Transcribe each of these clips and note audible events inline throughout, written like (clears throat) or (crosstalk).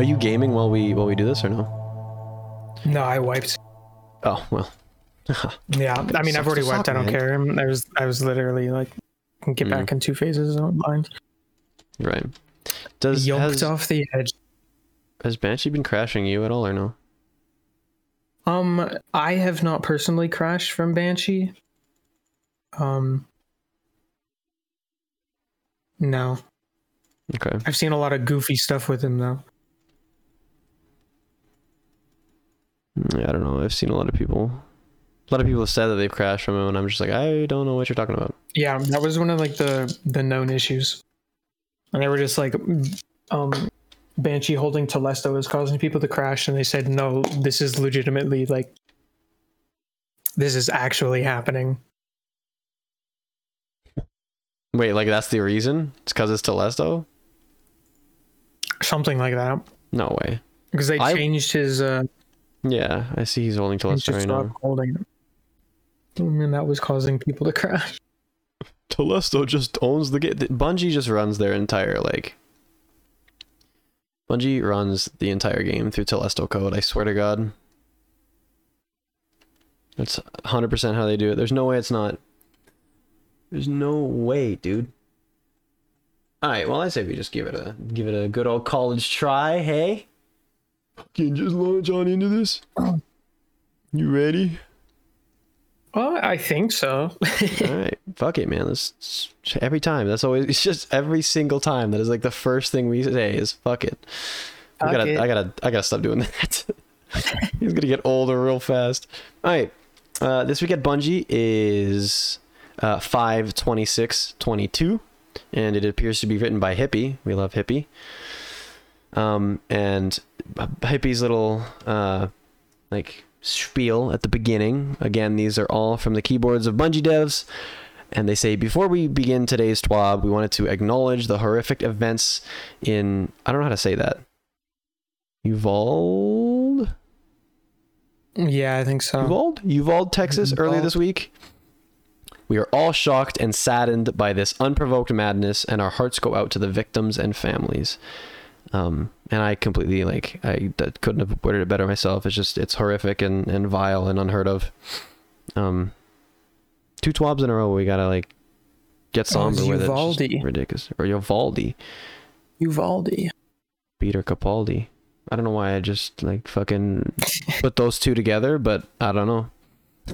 Are you gaming while we while we do this or no? No, I wiped. Oh well. (laughs) Yeah, I mean, I've already wiped. I don't man. care. I was, I was literally like, get Mm. back in two phases. I don't mind. Right. Does Yoked has, off the edge. has Banshee been crashing you at all or no? Um, I have not personally crashed from Banshee. Um, no, Okay. I've seen a lot of goofy stuff with him though. Yeah, I don't know. I've seen a lot of people. A lot of people have said that they've crashed from him, and I'm just like, I don't know what you're talking about. Yeah, that was one of like the the known issues, and they were just like, um, Banshee holding Telesto is causing people to crash, and they said no, this is legitimately like, this is actually happening. Wait, like that's the reason? It's because it's Telesto? something like that No way. because they I- changed his uh Yeah, I see he's holding he Telesto just now. holding it and that was causing people to crash (laughs) Telesto just owns the game. Bungie just runs their entire like. Bungie runs the entire game through Telesto code. I swear to God. That's 100% how they do it. There's no way it's not. There's no way, dude. All right, well, I say we just give it a give it a good old college try. Hey, fucking just launch on into this. You ready? well i think so (laughs) All right, fuck it, man. This every time. That's always. It's just every single time. That is like the first thing we say is fuck it. I gotta, it. I gotta, I gotta stop doing that. (laughs) He's gonna get older real fast. All right, uh, this week at Bungie is uh, five twenty six twenty two, and it appears to be written by Hippie. We love Hippie. Um, and Hippie's little uh, like spiel at the beginning. Again, these are all from the keyboards of Bungie devs. And they say, before we begin today's TWAB, we wanted to acknowledge the horrific events in, I don't know how to say that. Uvalde? yeah i think so Uvalde? Uvalde, Texas, earlier this week. We are all shocked and saddened by this unprovoked madness, and our hearts go out to the victims and families. Um, and I completely like I couldn't have worded it better myself. It's just it's horrific and, and vile and unheard of. Um, two twabs in a row. We gotta like get Oh, somber with it. Ridiculous. Or Uvalde, uvalde Peter Capaldi. I don't know why I just like fucking put those two together, but I don't know.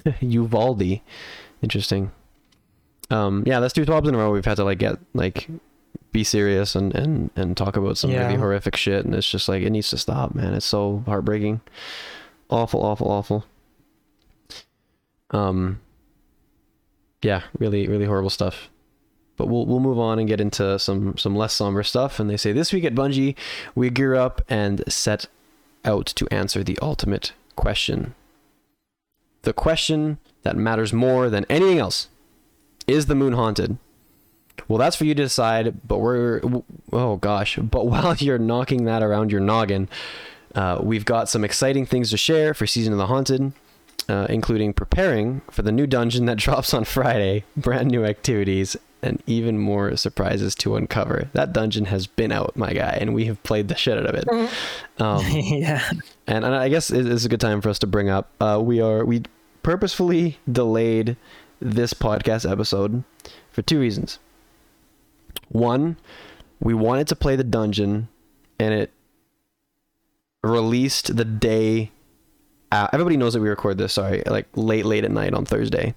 (laughs) Uvaldi. interesting. Um, yeah, that's two twabs in a row. We've had to like get like be serious and and and talk about some really horrific shit, and it's just like it needs to stop, man. It's so heartbreaking, awful, awful, awful. Um. Yeah, really, really horrible stuff. But we'll we'll move on and get into some some less somber stuff. And they say this week at Bungie, we gear up and set out to answer the ultimate question. The question that matters more than anything else is the moon haunted. Well, that's for you to decide. But we're oh gosh. But (laughs) while you're knocking that around your noggin, uh, we've got some exciting things to share for Season of the Haunted, uh, including preparing for the new dungeon that (laughs) drops on Friday, brand new activities, and even more surprises to uncover. That dungeon has been out, my guy, and we have played the shit out of it. Um, (laughs) yeah and, and I guess it is a good time for us to bring up. Uh, we are we purposefully delayed this podcast episode for two reasons. One, we wanted to play the dungeon, and it released the day. Uh, everybody knows that we record this. Sorry, like late, late at night on Thursday,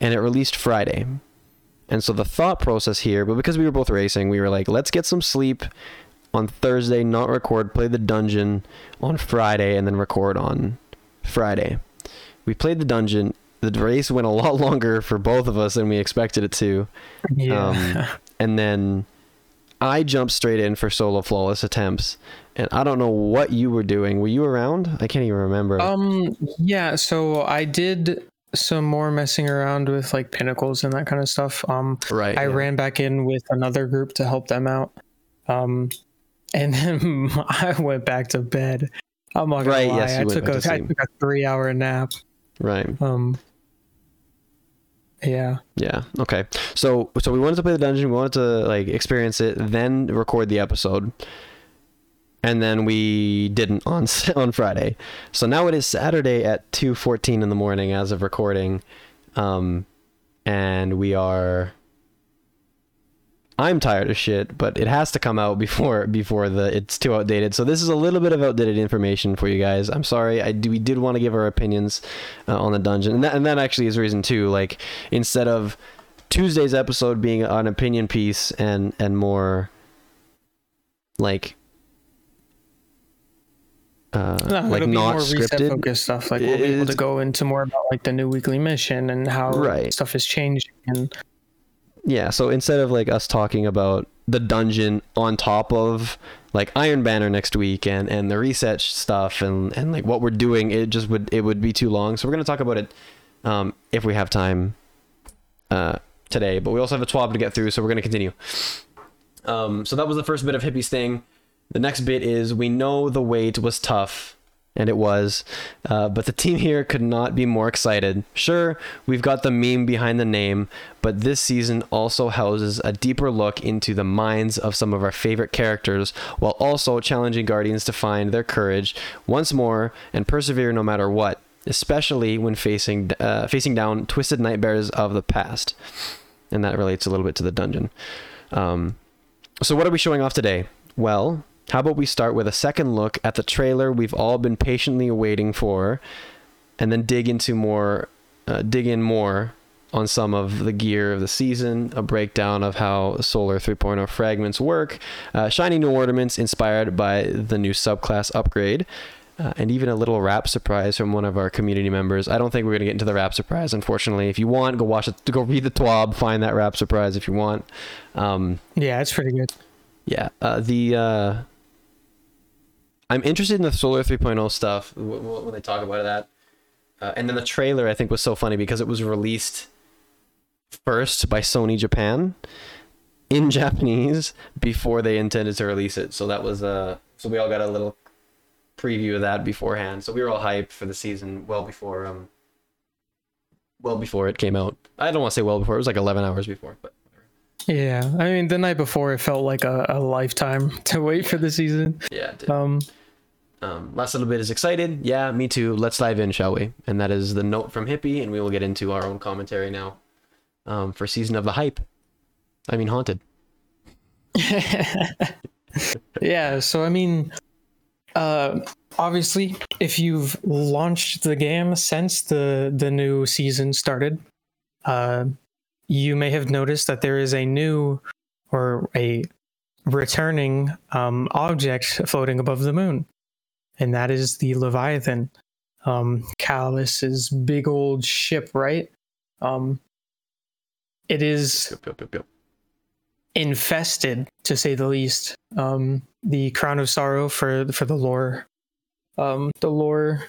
and it released Friday. And so the thought process here, but because we were both racing, we were like, let's get some sleep on Thursday, not record, play the dungeon on Friday, and then record on Friday. We played the dungeon. The race went a lot (laughs) longer for both of us than we expected it to. yeah Um, and then I jumped straight in for solo flawless attempts. And I don't know what you were doing. Were you around? I can't even remember. Um, yeah, so I did some more messing around with like pinnacles and that kind of stuff. Um, right. I yeah. ran back in with another group to help them out. Um, and then (laughs) I went back to bed. I'm not gonna Right, lie. yes, I took back a to I took a three hour nap. Right. Um, yeah, Yeah. Okay. So so we wanted to play the dungeon. We wanted to like experience it, then record the episode. and then we didn't (laughs) on on Friday. So now it is Saturday at 2:14 in the morning as of recording. Um and we are I'm tired of shit, but it has to come out before before the it's too outdated. So this is a little bit of outdated information for you guys. I'm sorry. I do we did want to give our opinions uh, on the dungeon, and that, and that actually is reason too. Like instead of Tuesday's episode being an opinion piece and and more like uh, No, like not more scripted. focused stuff. Like we'll be able to go into more about like the new weekly mission and how Right. stuff is changing and Yeah, so instead of like us talking about the dungeon on top of like Iron Banner next week and and the reset stuff and and like what we're doing, it just would it would be too long. So we're gonna talk about it um, if we have time uh, today. But we also have a twab to get through, so we're gonna continue. Um, so that was the first bit of Hippie's thing. The next bit is we know the wait was tough, and it was, uh, but the team here could not be more excited. Sure, we've got the meme behind the name, but this season also houses a deeper look into the minds of some of our favorite characters, while also challenging Guardians to find their courage once more and persevere no matter what, especially when facing uh, facing down twisted nightmares of the past. And that relates a little bit to the dungeon. Um, so, what are we showing off today? Well, how about we start with a second look at the trailer we've all been patiently waiting for, and then dig into more, uh, dig in more on some of the gear of the season, a breakdown of how Solar 3.0 fragments work, uh, shiny new ornaments inspired by the new subclass upgrade. Uh, and even a little rap surprise from one of our community members. I don't think we're gonna get into the rap surprise, unfortunately. If you want, go watch it, go read the TWAB, find that rap surprise if you want. Um, yeah, it's pretty good. yeah. Uh, the uh, I'm interested in the Solar 3.0 stuff when they talk about that. Uh, and then the trailer I think was so funny because it was released first by Sony Japan in (laughs) Japanese before they intended to release it. So that was uh so we all got a little preview of that beforehand. So we were all hyped for the season well before um well before it came out. I don't want to say well before. It was like 11 hours before, but Yeah, I mean the night before it felt like a, a lifetime (laughs) to wait for the season. yeah. Um, Um, last little bit is excited. Yeah, me too. Let's dive in, shall we? And that is the note from Hippie, and we will get into our own commentary now um, for season of the hype. I mean, haunted. (laughs) yeah, so I mean, uh, obviously, if you've launched the game since the the new season started, uh, you may have noticed that there is a new or a returning um, object floating above the moon, and that is the Leviathan, um, Calus's big old ship, right? Um, it is yup, yup, yup. infested to say the least um the crown of sorrow for for the lore um the lore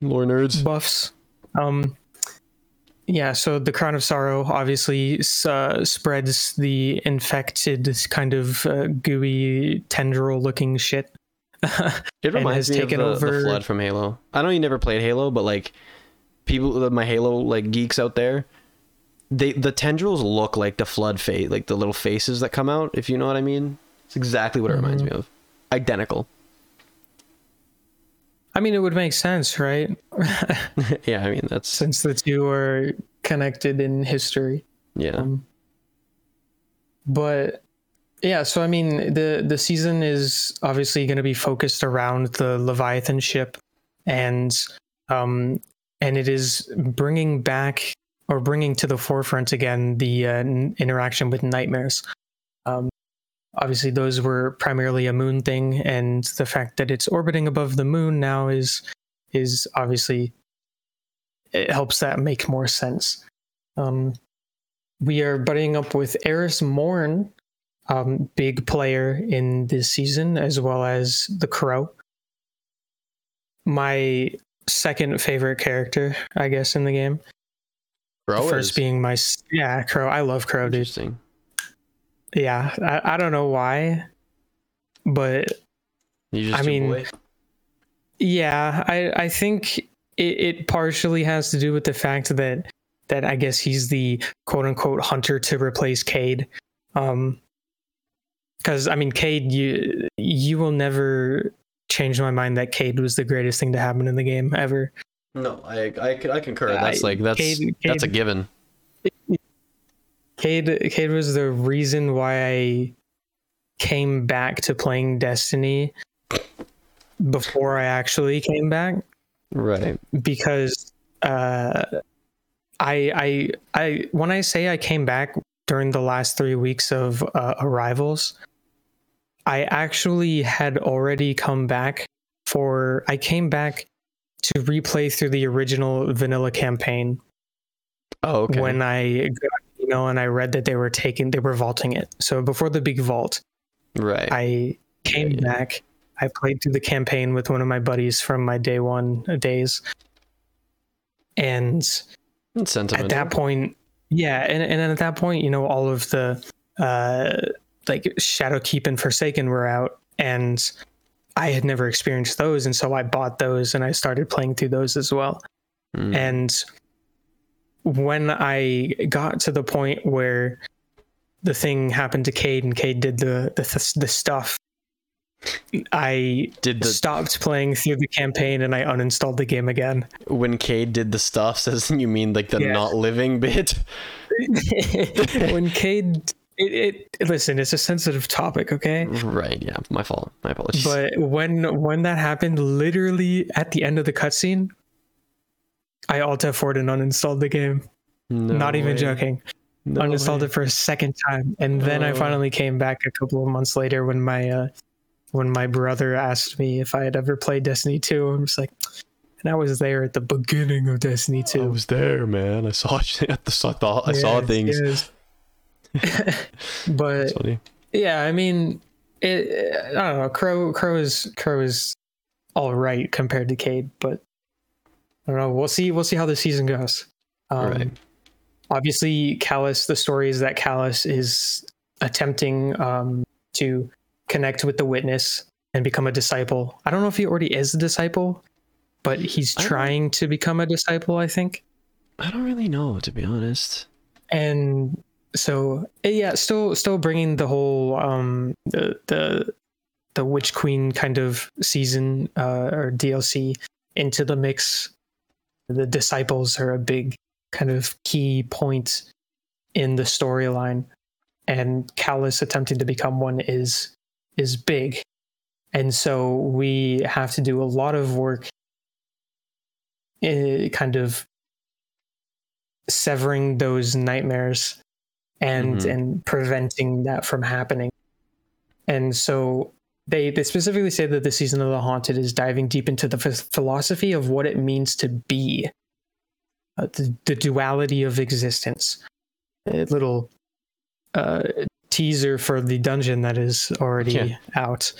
Lore nerds. buffs um yeah so the crown of sorrow obviously uh, spreads the infected kind of uh, gooey tendril looking shit (laughs) It reminds me taken of the, the flood from Halo. I know you never played Halo, but like people, my Halo like geeks out there, they the tendrils look like the flood face, like the little faces that come out. If you know what I mean, it's exactly what it reminds Mm-hmm. me of. Identical. i mean it would make sense right (laughs) (laughs) yeah, I mean that's since the two are connected in history yeah. Um, but yeah, so I mean, the the season is obviously going to be focused around the Leviathan ship, and um, and it is bringing back or bringing to the forefront again the uh, n- interaction with nightmares. Um, obviously, those were primarily a moon thing, and the fact that it's orbiting above the moon now is is obviously it helps that make more sense. Um, we are buddying up with Eris Morn, um, big player in this season, as well as the Crow. My second favorite character, I guess, in the game. Bro, the first being my yeah Crow. I love Crow, dude. interesting. Yeah, I, I don't know why, but You just I mean, boy? Yeah, I I think it, it partially has to do with the fact that that I guess he's the quote unquote hunter to replace Cayde. Um because I mean Cayde you you will never change my mind that Cayde was the greatest thing to happen in the game ever. No, I I, I concur. That's I- like that's Cayde- that's a given. Cayde Cayde was the reason why I came back to playing Destiny before I actually came back Right. because uh I I I when I say I came back during the last 3 weeks of uh, arrivals I actually had already come back for I came back to replay through the original vanilla campaign Oh, okay. when I got an email and I read that they were taking they were vaulting it. So before the big vault, right. I came Yeah. back. I played through the campaign with one of my buddies from my day one days. And at that point, yeah, and, and then at that point, you know, all of the uh like Shadowkeep and Forsaken were out and I had never experienced those, and so I bought those and I started playing through those as well. Mm. And when I got to the point where the thing happened to Cayde and Cayde did the the, the stuff, I did the stopped playing through the campaign and I uninstalled the game again. when Cayde did the stuff? (laughs) Says you mean like the Yeah. not living bit? (laughs) when Cayde, it, it listen, it's a sensitive topic, okay? Right. Yeah. My fault. My apologies. But when when that happened, literally at the end of the cutscene, I alt F4'd and uninstalled the game. No Not even joking. No uninstalled way. it for a second time and then i Oh. finally came back a couple of months later when my uh when my brother asked me if i had ever played destiny 2 i'm just like and i was there at the beginning of destiny 2. I was there, man. I saw at the saw, I saw Yes, things. (laughs) (laughs) but yeah i mean it i don't know crow crow is crow is all right compared to cayde but i don't know we'll see we'll see how the season goes um, Right. obviously calus the story is that calus is attempting um, to connect with the witness and become a disciple. I don't know if he already is a disciple but he's trying to become a disciple i think. I don't really know to be honest. and so eh, yeah still still bringing the whole um the the the witch queen kind of season uh or dlc into the mix. The disciples are a big kind of key point in the storyline. And calus attempting to become one is is big. And so we have to do a lot of work uh, kind of severing those nightmares and Mhm. and preventing that from happening. And so they they specifically say that the season of the haunted is diving deep into the ph- philosophy of what it means to be uh, the, the duality of existence. A little uh, teaser for the dungeon that is already Yeah. out.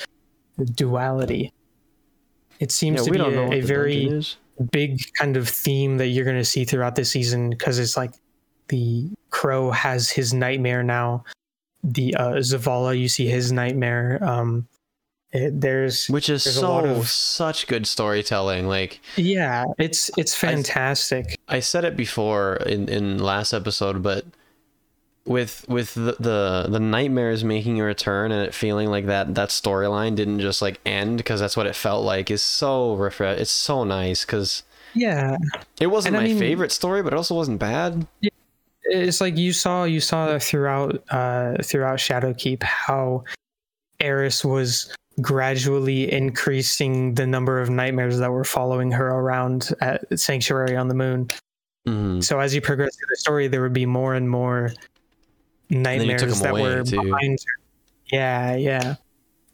The duality. It seems Yeah, to be a, a very big kind of theme that you're going to see throughout the season because it's like the crow has his nightmare now. The uh zavala you see his nightmare. Um it, there's which is there's a so of- such good storytelling. Like yeah it's it's I- fantastic. I said it before in in last episode, but with with the, the the nightmares making a return and it feeling like that that storyline didn't just like end because that's what it felt like is so refresh. It's so nice because yeah it wasn't And I my mean- favorite story, but it also wasn't bad. it's like you saw you saw throughout uh throughout shadowkeep how eris was gradually increasing the number of nightmares that were following her around at sanctuary on the moon Mhm. So as you progress through the story, there would be more and more nightmares that were too. behind her. Yeah, yeah.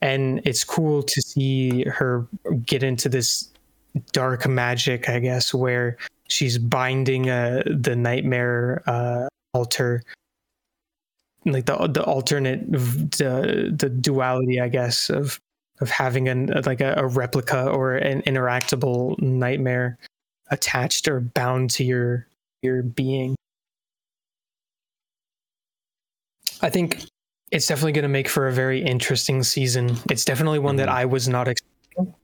And it's cool to see her get into this dark magic, I guess, where she's binding uh, the nightmare uh, altar, like the the alternate, the the duality, I guess, of of having an like a, a replica or an interactable nightmare attached or bound to your your being. I think it's definitely going to make for a very interesting season. It's definitely one that Mhm. I was not expecting.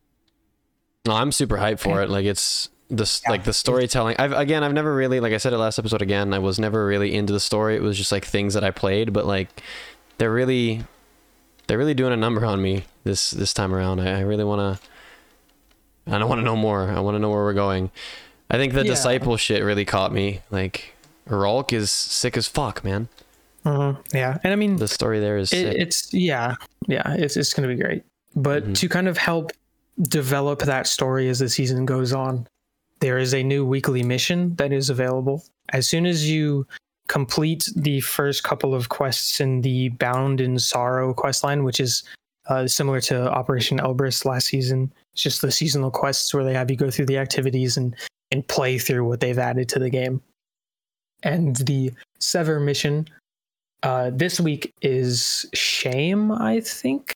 No, I'm super hyped for it. Like it's this Yeah. like the storytelling. I've again, I've never really like I said it last episode again. I was never really into the story. It was just like things that I played, but like they're really they're really doing a number on me this this time around. I, I really want to I don't want to know more. I want to know where we're going. I think the Yeah. disciple shit really caught me. Like, Rhulk is sick as fuck, man. Mhm. Yeah, and I mean, The story there is it, it's yeah, yeah, it's it's gonna be great. But Mhm. to kind of help develop that story as the season goes on, there is a new weekly mission that is available. As soon as you complete the first couple of quests in the Bound in Sorrow quest line, which is uh, similar to Operation Elbrus last season, it's just the seasonal quests where they have you go through the activities and and play through what they've added to the game. And the Sever mission uh, this week is Shame, I think.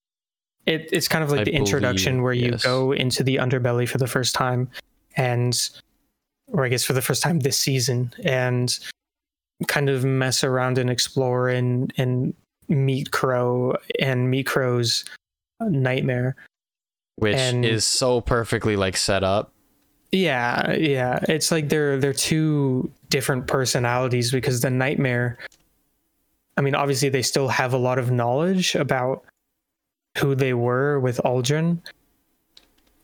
It, it's kind of like I the introduction where you yes. go into the underbelly for the first time, and, or I guess for the first time this season, and kind of mess around and explore and and meet Crow and meet Crow's nightmare. which and- is so perfectly like set up. Yeah, yeah. It's like they're they're two different personalities because the nightmare I mean, obviously they still have a lot of knowledge about who they were with Uldren,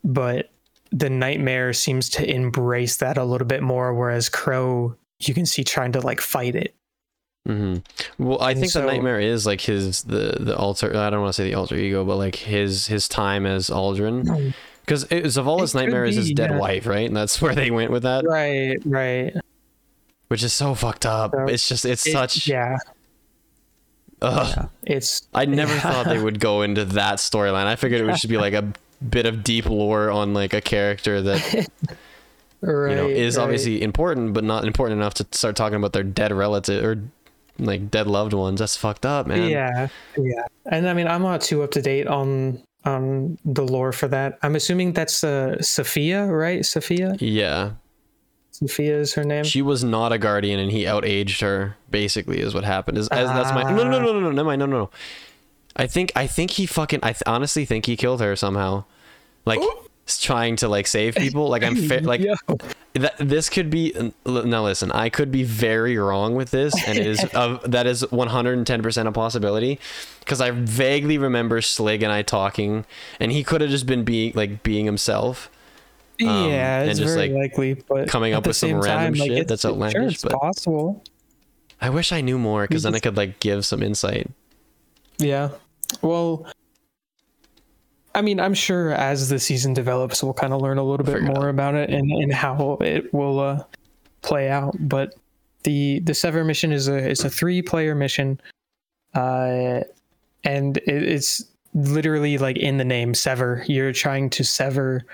but the nightmare seems to embrace that a little bit more, whereas Crow you can see trying to like fight it. hmm Well, I And think so- the nightmare is like his the the alter. I don't want to say the alter ego, but like his his time as Uldren. (clears throat) Because Zavala's nightmare is his dead yeah. wife, right? And that's (laughs) where they went with that, Right, right. which is so fucked up. So, it's just it's It- such. yeah, Ugh. it's I never Yeah. (laughs) thought they would go into that storyline. I figured it would just be like a bit of deep lore on like a character that right, (laughs) you know is right. obviously important, but not important enough to start talking about their dead relative or like dead loved ones. That's fucked up, man. Yeah, yeah. And I mean, I'm not too up to date on on the lore for that. I'm assuming that's uh, Sophia, right? Sophia. Yeah. Sophia is her name. She was not a guardian, and he outaged her. Basically, is what happened. Is that's my no no no no no no no no no. I think I think he fucking I th- honestly think he killed her somehow, like oh. trying to like save people. Like I'm fa- like th- this could be now. Listen, I could be very wrong with this, and it is (laughs) uh, that is 110 percent a possibility because I vaguely remember Slig and I talking, and he could have just been being like being himself um, yeah, and it's just, very like, likely. But coming up with some random time, shit it's- that's Sure, outlandish, it's but- possible. I wish I knew more, because then I could like give some insight. Yeah. Well, I mean, I'm sure as the season develops, we'll kind of learn a little bit more about it and, and how it will uh, play out. But the the Sever mission is a is a three player mission, uh, and it, it's literally like in the name Sever. You're trying to sever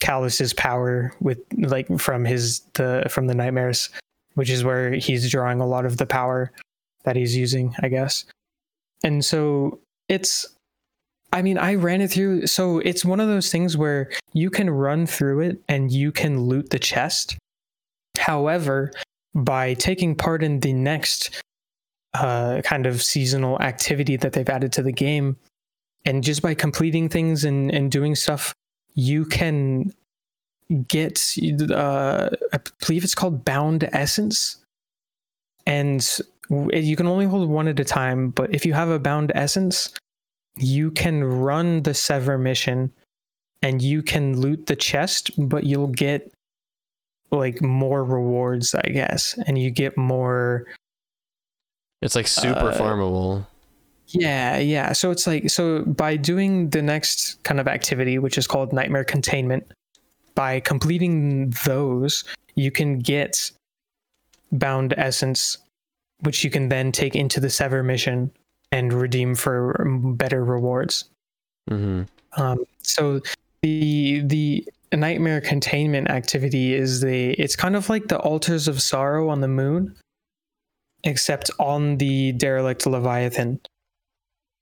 Calus's power with like from his the from the nightmares, which is where he's drawing a lot of the power that he's using, I guess. And so it's i mean i ran it through so it's one of those things where you can run through it and you can loot the chest. However by taking part in the next uh, kind of seasonal activity that they've added to the game and just by completing things and, and doing stuff you can get uh, i believe it's called bound essence and you can only hold one at a time but if you have a bound essence you can run the sever mission and you can loot the chest but you'll get like more rewards i guess and you get more It's like super Uh, farmable. Yeah yeah. So it's like so by doing the next kind of activity which is called nightmare containment by completing those you can get bound essence which you can then take into the sever mission and redeem for better rewards. Hmm um, so the the nightmare containment activity is the it's kind of like the altars of sorrow on the moon except on the derelict leviathan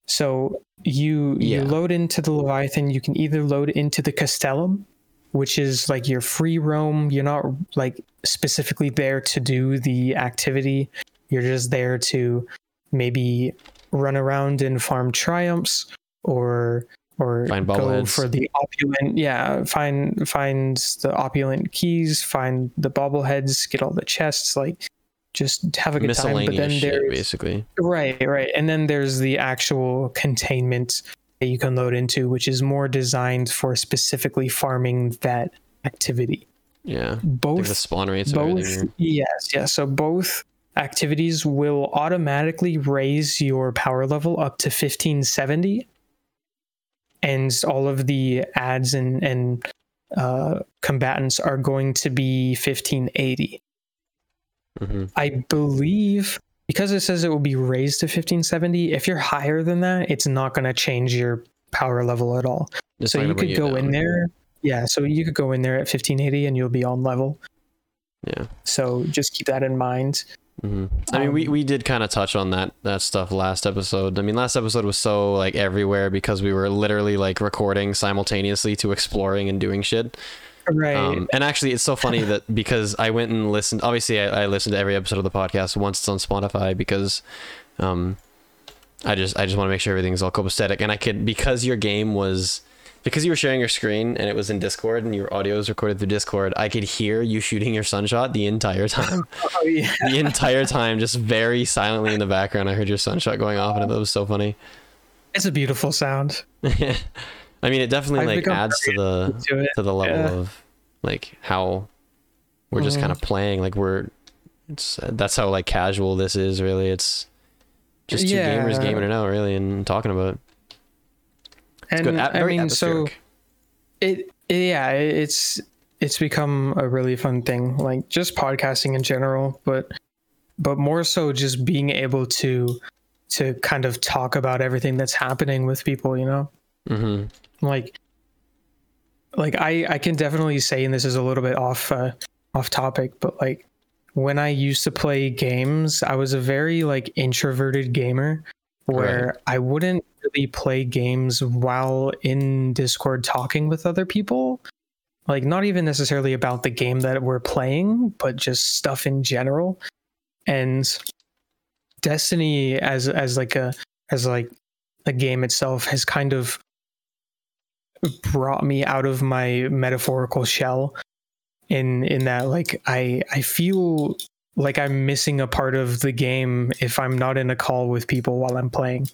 so you Yeah. you load into the leviathan you can either load into the castellum which is like your free roam you're not like specifically there to do the activity you're just there to maybe run around and farm triumphs or or Find go bobbleheads. for the opulent yeah find find the opulent keys find the bobbleheads get all the chests like just have a good time but then there's basically. Right, right. And then there's the actual containment that you can load into, which is more designed for specifically farming that activity. Yeah. Both the spawn rates both yes yes so both activities will automatically raise your power level up to 1570 and all of the ads and and uh, combatants are going to be 1580 hmm i believe because it says it will be raised to 1570 if you're higher than that it's not going to change your power level at all It's so you could go in down. there yeah so you could go in there at 1580 and you'll be on level Yeah. so just keep that in mind hmm I mean, we, Um, we did kind of touch on that that stuff last episode. I mean, last episode was so like everywhere because we were literally like recording simultaneously to exploring and doing shit. Right Um, and actually, it's so funny that (laughs) because I went and listened. Obviously, I, I listened to every episode of the podcast once it's on Spotify because, um, I just I just want to make sure everything's all copacetic. And I could because your game was because you were sharing your screen and it was in Discord and your audio was recorded through Discord. I could hear you shooting your sunshot the entire (laughs) time. oh yeah (laughs) the entire time, just very silently in the background. I heard your sunshot going off, and it was so funny. it's a beautiful sound I mean, it definitely I've like adds to the to to the level yeah. of like how we're just Mhm. kind of playing like we're it's that's how like casual this is really it's just two gamers gaming it out really and talking about it. it's and good At- i mean so it yeah it's it's become a really fun thing like just podcasting in general but but more so just being able to to kind of talk about everything that's happening with people you know Mhm. Like like i i can definitely say and this is a little bit off uh, off topic but like when i used to play games i was a very like introverted gamer where i wouldn't really play games while in discord talking with other people. Like not even necessarily about the game that we're playing but just stuff in general. And destiny as as like a as like a game itself has kind of brought me out of my metaphorical shell in in that like i i feel like i'm missing a part of the game if i'm not in a call with people while i'm playing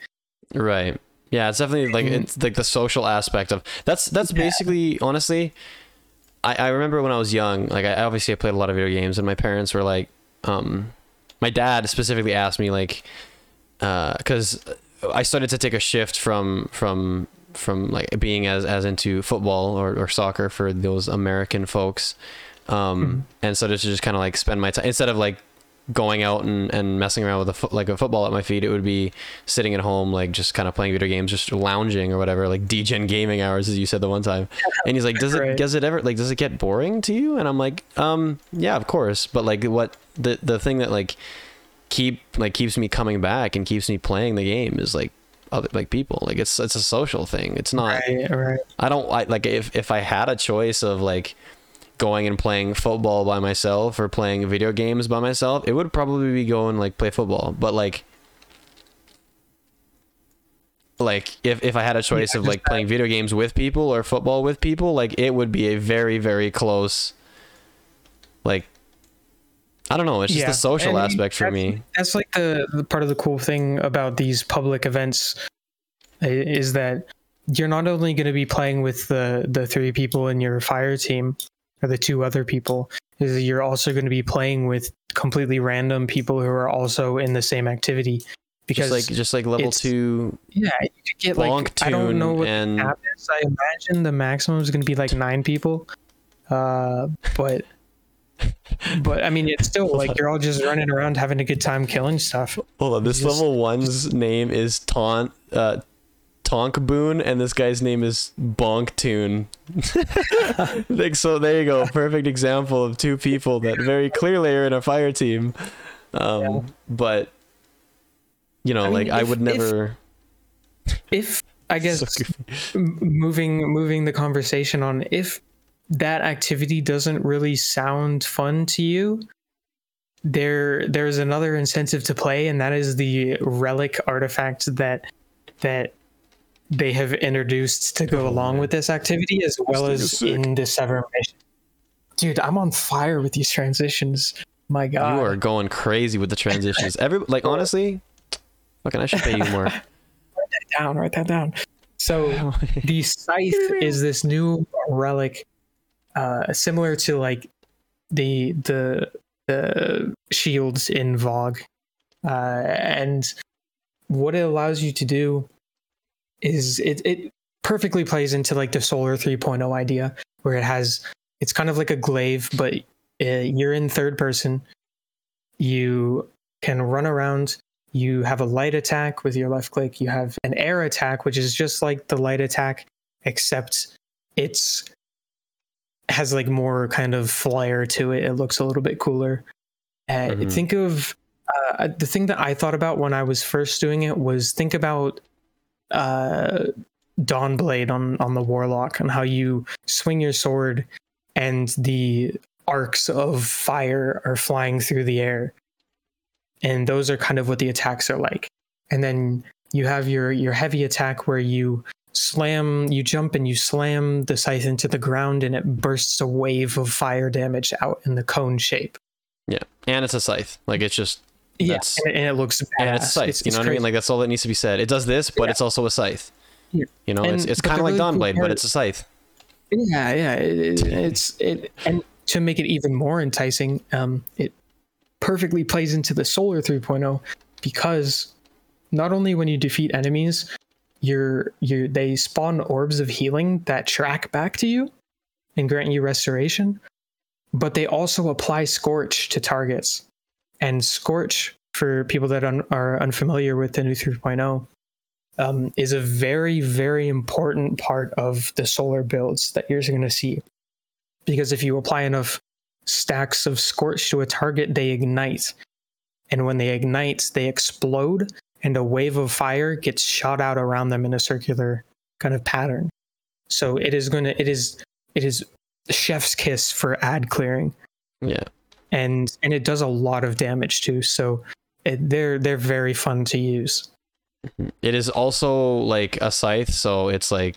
right yeah it's definitely like Mm. it's like the social aspect of that's that's Yeah. basically honestly I, I remember when I was young, like I obviously I played a lot of video games and my parents were like, um, my dad specifically asked me like, uh, cause I started to take a shift from, from, from like being as, as into football or, or soccer for those American folks. Um, and so to just kind of like spend my time instead of like going out and, and messing around with a foot, like a football at my feet, it would be sitting at home, like just kind of playing video games, just lounging or whatever, like DGen gaming hours, as you said the one time. (laughs) And he's like, does it, Right. does it ever, like, does it get boring to you? And I'm like, um, yeah, of course. But like what the, the thing that like keep, like keeps me coming back and keeps me playing the game is like, other like people. Like it's it's a social thing. It's not right right. I don't I, like if if I had a choice of like going and playing football by myself or playing video games by myself, it would probably be going like play football. But like like if if I had a choice Yeah, of like playing video games with people or football with people, like it would be a very very close I don't know, it's just Yeah, the social and aspect for me. that's like the, the part of the cool thing about these public events is that you're not only going to be playing with the the three people in your fire team or the two other people is you're also going to be playing with completely random people who are also in the same activity. Because Just like just like level 2 yeah you could get like i don't know what and is. I imagine the maximum is going to be like nine people. Uh but (laughs) but i mean it's still like you're all just running around having a good time killing stuff Hold on, this Just- level one's name is Taunt uh Tonk Boon and this guy's name is Bonk Tune. (laughs) so there you go. Perfect example of two people that very clearly are in a fire team. Um Yeah. but you know, I mean, like I would never if i guess (laughs) So moving moving the conversation on if that activity doesn't really sound fun to you there there's another incentive to play and that is the relic artifact that that they have introduced to go along with this activity as well as in the sever mission. Dude i'm on fire with these transitions. My god. you are going crazy with the transitions. Every like honestly, fucking I should pay you more. (laughs) Write that down write that down. So (laughs) the scythe is this new relic, uh, similar to like the the the shields in VoG, uh, and what it allows you to do is it it perfectly plays into like the Solar 3.0 idea, where it has it's kind of like a glaive, but uh, you're in third person. You can run around. You have a light attack with your left click. You have an air attack, which is just like the light attack, except it's has like more kind of flair to it. It looks a little bit cooler. Uh, Mhm. Think of uh, the thing that I thought about when I was first doing it was think about uh, Dawnblade on on the Warlock and how you swing your sword and the arcs of fire are flying through the air, and those are kind of what the attacks are like. And then you have your your heavy attack where you slam you jump and you slam the scythe into the ground and it bursts a wave of fire damage out in the cone shape Yeah, and it's a scythe. Like it's just yeah and, and it looks badass. and it's a scythe. you know what I mean? Like that's all that needs to be said. It does this, but Yeah. it's also a scythe. Yeah. You know, it's And- it's but kind of like really cool Dawnblade, but it's a scythe. yeah yeah it- it's it and to make it even more enticing um it perfectly plays into the solar 3.0 because not only when you defeat enemies you're you they spawn orbs of healing that track back to you and grant you restoration but they also apply scorch to targets. And scorch for people that un- are unfamiliar with the new 3.0 um, is a very very important part of the solar builds that you're going to see. Because if you apply enough stacks of scorch to a target they ignite. And when they ignite they explode and a wave of fire gets shot out around them in a circular kind of pattern. So it is going to it is it is chef's kiss for ad clearing. Yeah. and and it does a lot of damage too. So it, they're they're very fun to use. It is also like a scythe, so it's like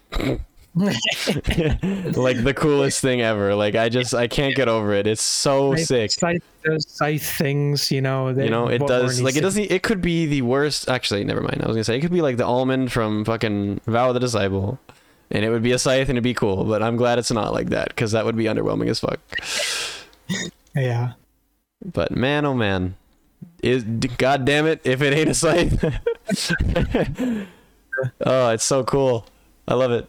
(laughs) like the coolest thing ever. Like I just I can't get over it. It's so sick. Scythe does scythe things, you know. You know, it does like it doesn't it could be the worst actually, never mind. I was gonna say it could be like the almond from fucking Vow of the Disciple. And it would be a scythe and it'd be cool, but I'm glad it's not like that, because that would be underwhelming as fuck. Yeah. But man, oh man, is god damn it if it ain't a scythe. (laughs) oh, it's so cool. I love it.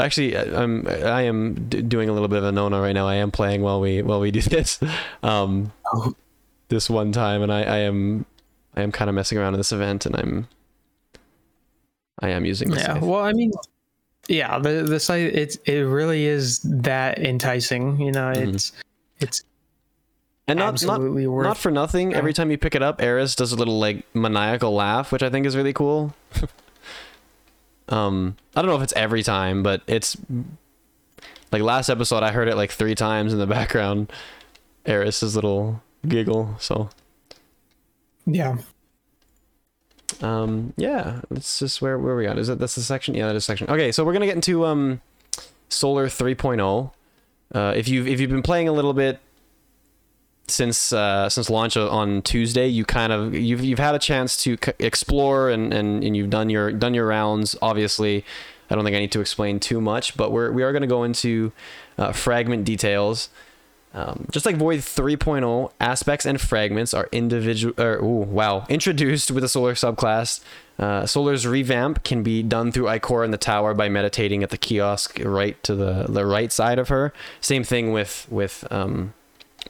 Actually, I- I'm I am d- doing a little bit of a no-no right now. I am playing while we while we do (laughs) this. Um, Oh. this one time, and I I am I am kind of messing around in this event, and I'm I am using this. Yeah. Well, I mean, yeah, the the site it it really is that enticing. You know, Mhm. it's it's and not not absolutely worth. Not for nothing. Every time you pick it up, Eris does a little like maniacal laugh, which I think is really cool. (laughs) um, I don't know if it's every time, but it's like last episode I heard it like three times in the (laughs) background. Eris's little giggle. So yeah. um, yeah, let's just where where we at? Is that that's the section? Yeah, that is section. Okay, so we're gonna get into um, Solar 3.0. Uh, if you've if you've been playing a little bit since uh, since launch on Tuesday, you kind of you've you've had a chance to c- explore and, and, and you've done your done your rounds. Obviously, I don't think I need to explain too much, but we're we are going to go into uh, fragment details. Um, just like Void 3.0, aspects and fragments are individual. Or, ooh, wow, introduced with a Solar subclass. Uh, Solar's revamp can be done through Ikora in the tower by meditating at the kiosk right to the, the right side of her. Same thing with with um,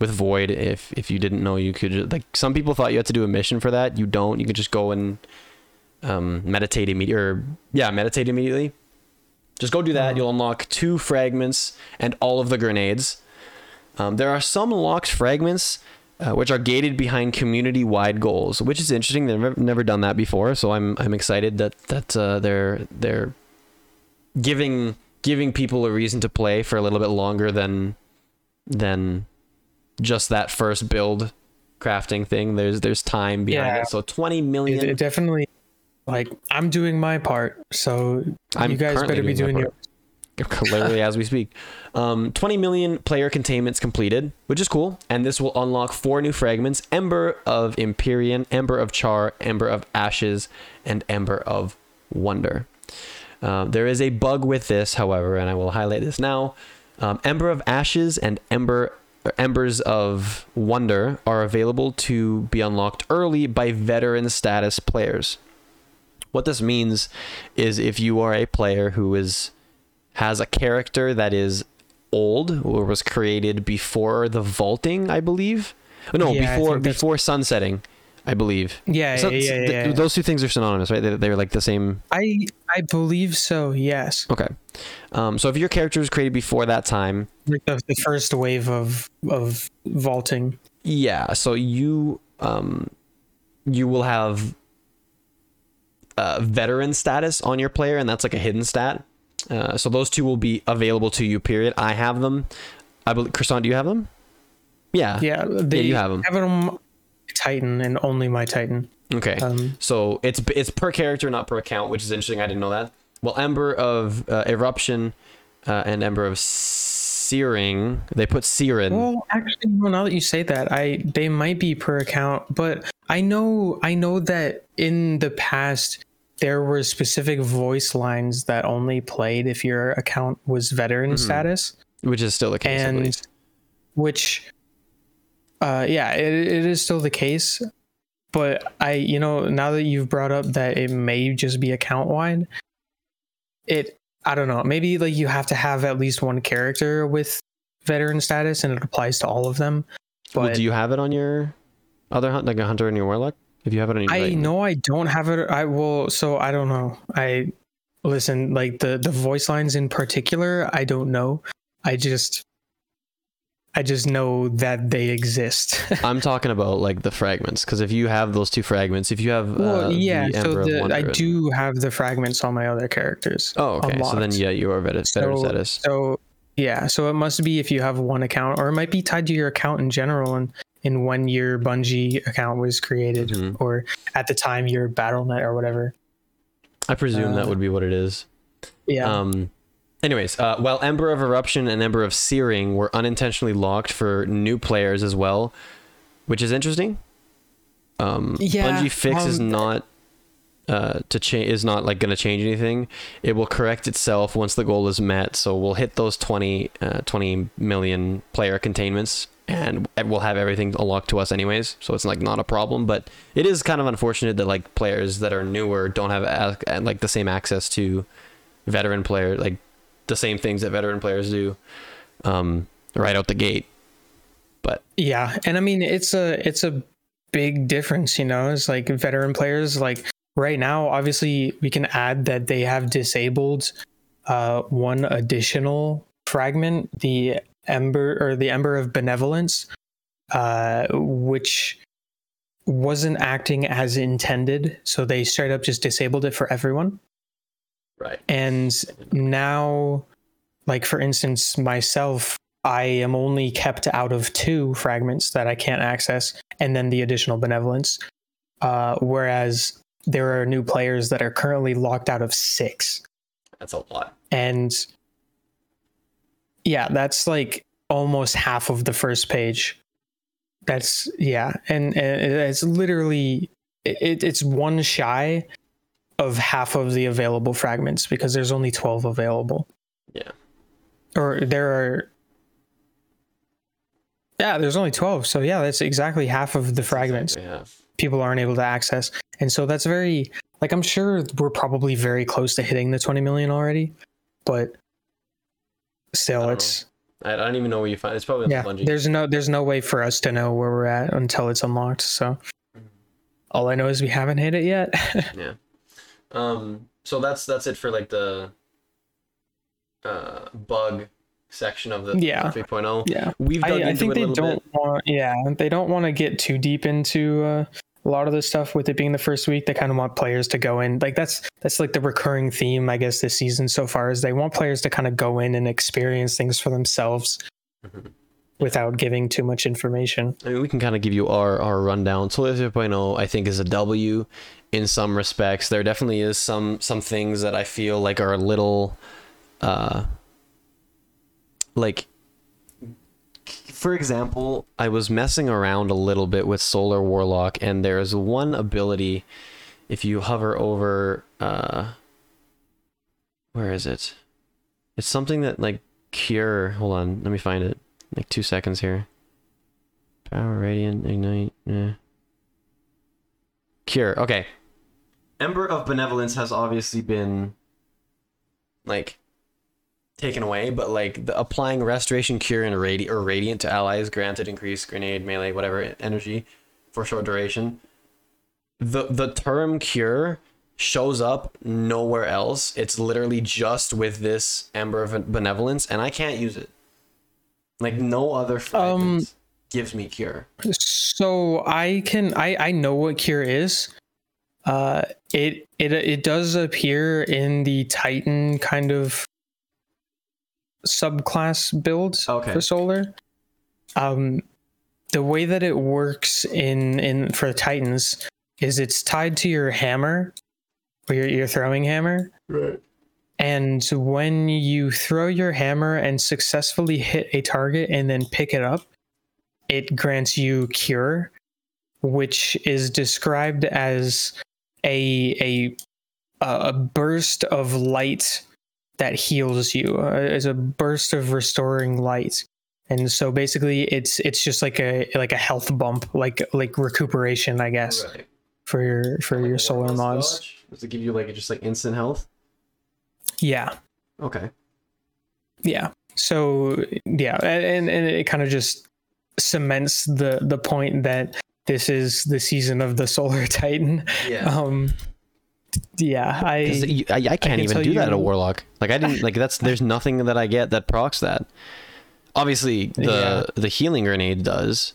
with Void. If if you didn't know, you could like some people thought you had to do a mission for that. You don't. You could just go and um, meditate immediately. Or yeah, meditate immediately. Just go do that. Mhm. You'll unlock two fragments and all of the grenades. Um, there are some locked fragments uh, which are gated behind community-wide goals, which is interesting. They've never, never done that before, so I'm I'm excited that that uh, they're they're giving giving people a reason to play for a little bit longer than than just that first build crafting thing. There's there's time behind Yeah. it. So 20 million. It, it definitely like I'm doing my part, so I'm you guys better be doing my doing part. your. literally (laughs) as we speak. Um, 20 million player containments completed, which is cool. And this will unlock four new fragments Ember of Empyrean, Ember of Char, Ember of Ashes, and Ember of Wonder. Um, there is a bug with this, however, and I will highlight this now. Um, Ember of Ashes and Ember Embers of Wonder are available to be unlocked early by veteran status players. What this means is if you are a player who is has a character that is old or was created before the vaulting, I believe. No, Yeah, before before sunsetting, I believe. Yeah, So yeah, yeah, th- yeah, yeah. Those two things are synonymous, right? They, they're like the same. I I believe so. Yes, Okay. Um, so if your character was created before that time, like the, the first wave of of vaulting. yeah. So you um, you will have uh, veteran status on your player, and that's like a hidden stat. Uh, so those two will be available to you. Period. I have them. I believe. Krishan, do you have them? Yeah. Yeah, they you have 'em. Have them Titan and only my Titan. Okay. Um, So it's it's per character, not per account, which is interesting. I didn't know that. Well, Ember of uh, Eruption uh, and Ember of Searing, they put Siren. Well, actually, well, now that you say that, I they might be per account, but I know I know that in the past there were specific voice lines that only played if your account was veteran Mm-hmm. status, which is still the case. And which, uh, yeah, it, it is still the case. But I, you know, now that you've brought up that it may just be account wide, it I don't know. Maybe like you have to have at least one character with veteran status, and it applies to all of them. well, But do you have it on your other hunt, like a hunter and your warlock? If you have it on your, I know I don't have it. I will. So I don't know. I listen like the the voice lines in particular. I don't know. I just. I just know that they exist. (laughs) I'm talking about like the fragments, because if you have those two fragments, if you have well, uh, yeah. the So the, I do have the fragments on my other characters. Oh, okay. So then yeah, you are veteran, veteran So, status. so yeah, so it must be if you have one account, or it might be tied to your account in general, and in when your Bungie account was created, Mhm. or at the time your BattleNet or whatever. I presume that uh, would be what it is. Yeah, Um, anyways, uh, while Ember of Eruption and Ember of Searing were unintentionally locked for new players as well, which is interesting. Um, Yeah, Bungie fix is um, not uh, to change is not like going to change anything. It will correct itself once the goal is met. So we'll hit those 20, uh, 20 million player containments. And we'll have everything unlocked to us anyways, so it's like not a problem. But it is kind of unfortunate that like players that are newer don't have like the same access to veteran player like the same things that veteran players do um right out the gate but yeah, and I mean it's a it's a big difference, you know. It's like veteran players, like right now, obviously we can add that they have disabled uh, one additional fragment, the ember or the ember of benevolence, uh, which wasn't acting as intended. So they straight up just disabled it for everyone. Right And now, like for instance, myself, I am only kept out of two fragments that I can't access, and then the additional benevolence. Uh, whereas there are new players that are currently locked out of six. that's a lot And yeah, that's like almost half of the first page. That's yeah, and, and it's literally it, it's one shy of half of the available fragments because there's only 12 available. Yeah. Or there are Yeah, there's only 12. So yeah, that's exactly half of the fragments yeah people aren't able to access. And so that's very like I'm sure we're probably very close to hitting the 20 million already, but still it's I, I don't even know where you find it's probably yeah, Bungie. there's no there's no way for us to know where we're at until it's unlocked. So mm-hmm. all I know is we haven't hit it yet. (laughs) yeah um so that's that's it for like the uh bug section of the Yeah. 3.0 yeah. we've dug I, I think it a they don't bit want yeah, they don't want to get too deep into uh, a lot of this stuff with it being the first week. They kind of want players to go in. Like that's that's like the recurring theme I guess this season so far is they want players to kind of go in and experience things for themselves Mhm. without giving too much information. I mean, we can kind of give you our, our rundown. Solar 3.0, I think, is a W in some respects. There definitely is some some things that I feel like are a little, uh, like, for example, I was messing around a little bit with Solar Warlock, and there's one ability. If you hover over, uh, where is it? It's something that like cure. Hold on, let me find it. Like two seconds here. Power, radiant, ignite. Yeah. Cure. Okay. Ember of Benevolence has obviously been like taken away, but like the applying restoration, cure, and radi- or radiant to allies granted increased grenade, melee, whatever energy for short duration. The the term cure shows up nowhere else. It's literally just with this Ember of Benevolence, and I can't use it. Like no other fragment Um, gives me cure. So I can I I know what cure is. Uh, it it it does appear in the Titan kind of subclass build Okay. for solar. Um, the way that it works in in for Titans is it's tied to your hammer, or your your throwing hammer. Right. And when you throw your hammer and successfully hit a target and then pick it up, it grants you cure, which is described as a a a burst of light that heals you, uh, as a burst of restoring light. And so basically, it's it's just like a like a health bump, like like recuperation, I guess, Right. for your for Like your solar mods. dodge? Does it give you like just like instant health? Yeah. Okay. yeah so yeah and and it kind of just cements the the point that this is the season of the solar (laughs) titan Yeah. um yeah i 'Cause you- I, I can't can even tell do that at a warlock. Like I didn't like that's there's nothing that I get that procs that. Obviously the the healing grenade does.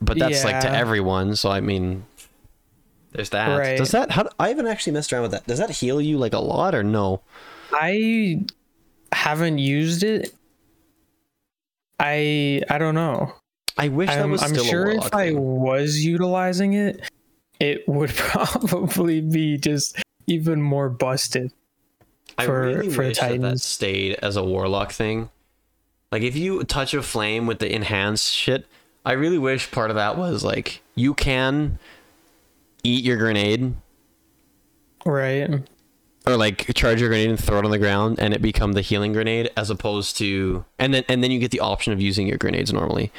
But that's like to everyone, so I mean there's that. Right. Does that how I haven't actually messed around with that. Does that heal you like a lot or no? i haven't used it i i don't know I wish that i'm, was I'm sure if warlock i was utilizing it it would (laughs) probably be just even more busted I for- really for wish that, that stayed as a warlock thing. Like if you touch a flame with the enhanced shit, I really wish part of that was like you can eat your grenade right or like charge your grenade and throw it on the ground and it become the healing grenade as opposed to and then and then you get the option of using your grenades normally.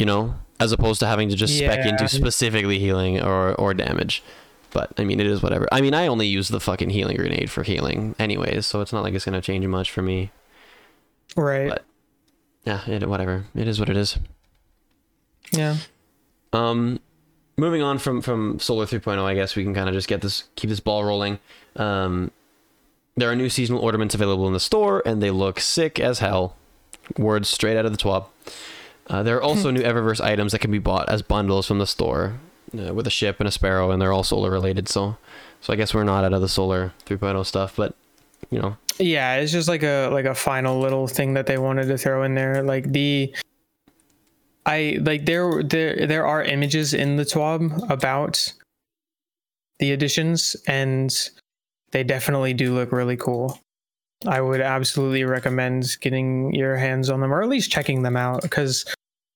You know, as opposed to having to just spec Yeah. into specifically healing or or damage. But I mean, it is whatever. I mean, I only use the fucking healing grenade for healing, anyways, so it's not like it's gonna change much for me. right But- Yeah, it whatever. It is what it is. yeah Um, moving on from from Solar 3.0, I guess we can kind of just get this, keep this ball rolling. Um, there are new seasonal ornaments available in the store, and they look sick as hell. Words straight out of the twab. Uh, there are also new Eververse items that can be bought as bundles from the store, uh, with a ship and a sparrow, and they're all solar related. So, so I guess we're not out of the Solar 3.0 stuff, but you know, yeah it's just like a like a final little thing that they wanted to throw in there like the i like there there there are images in the twab about the additions and they definitely do look really cool i would absolutely recommend getting your hands on them or at least checking them out because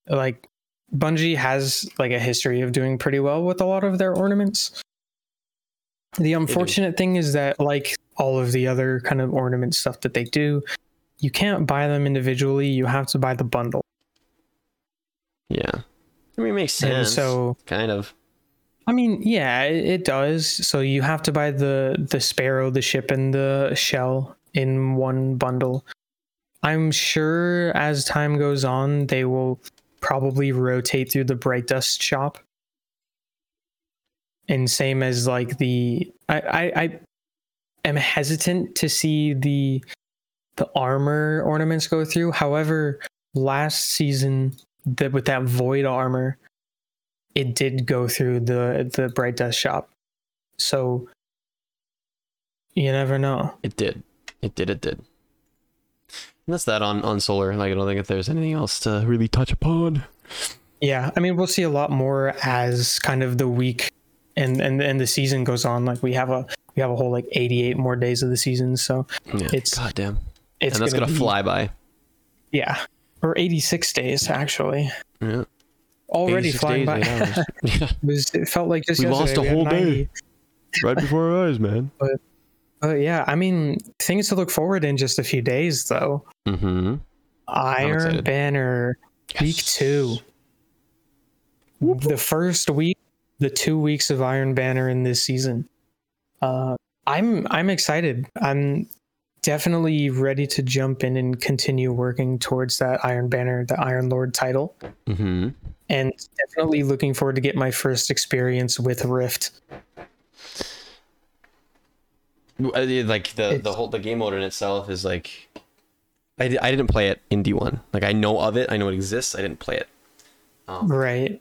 like bungie has like a history of doing pretty well with a lot of their ornaments the unfortunate thing is that like all of the other kind of ornament stuff that they do you can't buy them individually you have to buy the bundle yeah. I mean, it makes and sense. so kind of. i mean yeah it, it does so you have to buy the the sparrow the ship and the shell in one bundle i'm sure as time goes on they will probably rotate through the bright dust shop and same as like the i i, I am hesitant to see the the armor ornaments go through however last season that with that void armor it did go through the the bright dust shop so you never know It did. It did. It did. That's that on on solar. Like I don't think if there's anything else to really touch upon. yeah i mean we'll see a lot more as kind of the week and and and the season goes on like we have a we have a whole like 88 more days of the season so Yeah. It's- goddamn. it's and that's gonna, be- fly by. yeah or 86 days actually Yeah. already flying days, by (laughs) yeah. it, was, it felt like just We yesterday. lost a had whole day. Right before our eyes, man. (laughs) But yeah, I mean, things to look forward in just a few days, though. Mm-hmm. Iron. Banner week Yes. two. The first week, the two weeks of Iron Banner in this season. Uh, I'm I'm excited. I'm definitely ready to jump in and continue working towards that Iron Banner, the Iron Lord title, Mm-hmm. and definitely looking forward to get my first experience with Rift. Like the the whole the game mode in itself is like, I, I didn't play it in D one. Like I know of it, I know it exists. I didn't play it. Um, Right.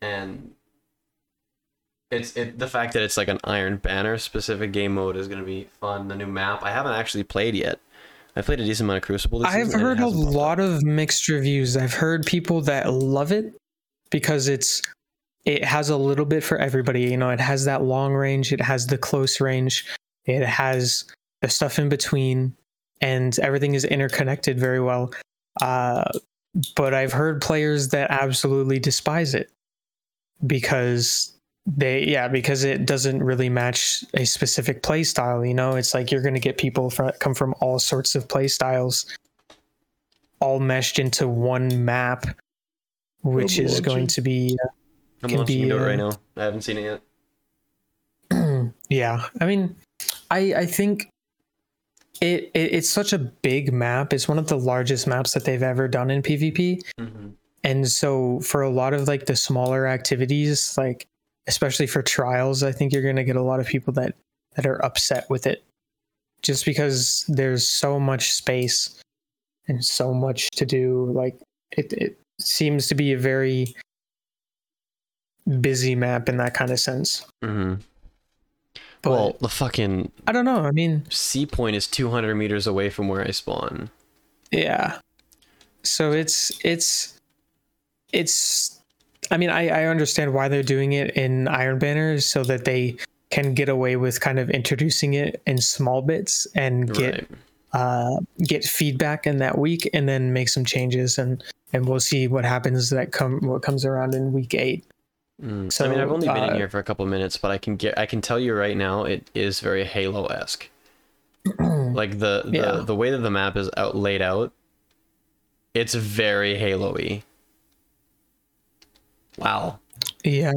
and it's it the fact that it's like an Iron Banner specific game mode is gonna be fun. The new map I haven't actually played yet. I played a decent amount of Crucible. This I've season, and it heard a hasn't up. lot of mixed reviews. I've heard people that love it because it's it has a little bit for everybody. You know, it has that long range, it has the close range, it has the stuff in between, and everything is interconnected very well. Uh, but I've heard players that absolutely despise it because they yeah because it doesn't really match a specific play style you know it's like you're going to get people from come from all sorts of play styles all meshed into one map which is going to be I'm can launching be, into it right uh, now. I haven't seen it yet. (clears throat) yeah i mean i i think it, it it's such a big map it's one of the largest maps that they've ever done in pvp Mm-hmm. and so for a lot of like the smaller activities like especially for trials i think you're going to get a lot of people that that are upset with it just because there's so much space and so much to do like it, it seems to be a very busy map in that kind of sense Mm-hmm. But Well, the fucking i don't know i mean C point is 200 meters away from where I spawn. Yeah. So it's it's it's I mean I, I understand why they're doing it in Iron Banner so that they can get away with kind of introducing it in small bits and get right. uh get feedback in that week and then make some changes and and we'll see what happens that come what comes around in week eight. Mm. So, I mean, I've only been in uh, here for a couple of minutes, but I can get I can tell you right now, it is very Halo esque. (clears throat) like the the Yeah. the way that the map is out laid out, it's very Halo-y. Wow. Yeah.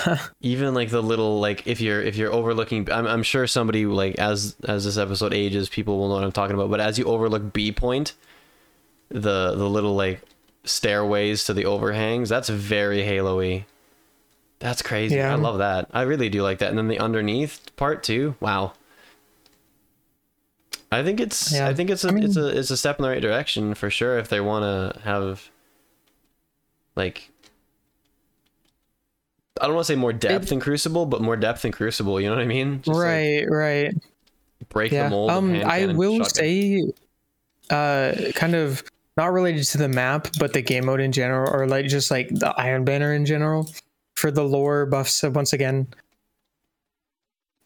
(laughs) Even like the little like if you're if you're overlooking, I'm I'm sure somebody like as as this episode ages, people will know what I'm talking about. But as you overlook B point, the the little like stairways to the overhangs, that's very Halo-y. That's crazy. Yeah. I love that. I really do like that. And then the underneath part too. Wow. I think it's Yeah. I think it's a I mean- it's a it's a step in the right direction for sure if they want to have like I don't want to say more depth It- in Crucible, but more depth in Crucible. You know what I mean? Just, like, right, right. break yeah. the mold. Um, I will say, uh, kind of not related to the map, but the game mode in general, or like just like the Iron Banner in general, for the lore buffs. Once again,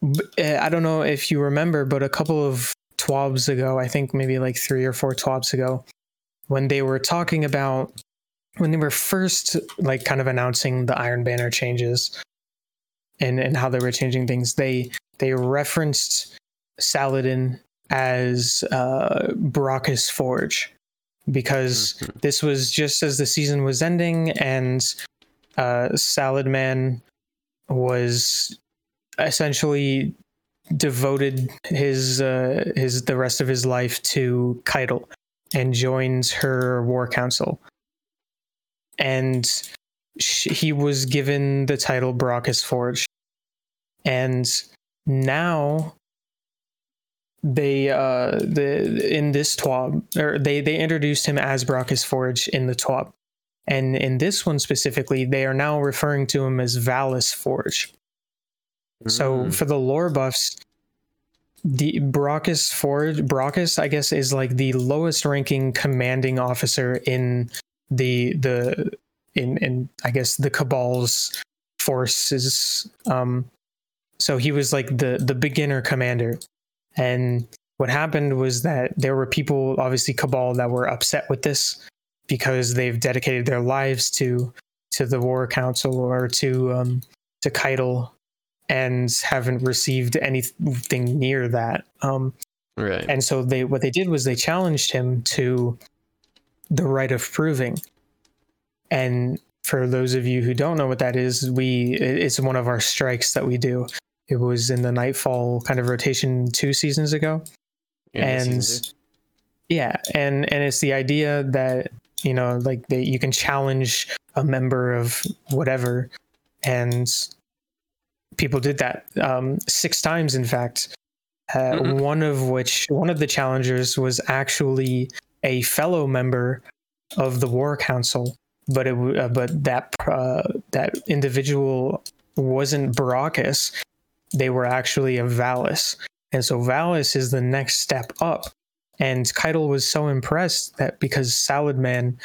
uh, I don't know if you remember, but a couple of twabs ago, I think maybe like three or four twabs ago, when they were talking about when they were first like kind of announcing the Iron Banner changes and and how they were changing things, they they referenced Saladin as uh, Bracus Forge because Mhm. this was just as the season was ending and uh, Salad Man was essentially devoted his uh, his the rest of his life to Caiatl and joins her war council. And sh- he was given the title Bracus Forge. And now they uh the in this twab or they they introduced him as Bracus Forge in the twab and in this one specifically they are now referring to him as Valus Forge. So Mm. for the lore buffs the Bracus Forge Bracus I guess is like the lowest ranking commanding officer in the the in in I guess the Cabal's forces. Um so he was like the the beginner commander. And what happened was that there were people obviously cabal that were upset with this because they've dedicated their lives to to the war council or to um to Caiatl and haven't received anything near that. Um, Right. and so they what they did was they challenged him to the right of proving. And for those of you who don't know what that is, we it's one of our strikes that we do. It was in the Nightfall kind of rotation two seasons ago. Yeah, and yeah, and and it's the idea that you know like that you can challenge a member of whatever, and people did that um, six times, in fact. Uh, Mhm. One of which, one of the challengers was actually a fellow member of the War Council, but it uh, but that uh, that individual wasn't Bracus. They were actually a Valus, and so Valus is the next step up. And Caiatl was so impressed that because Salad Man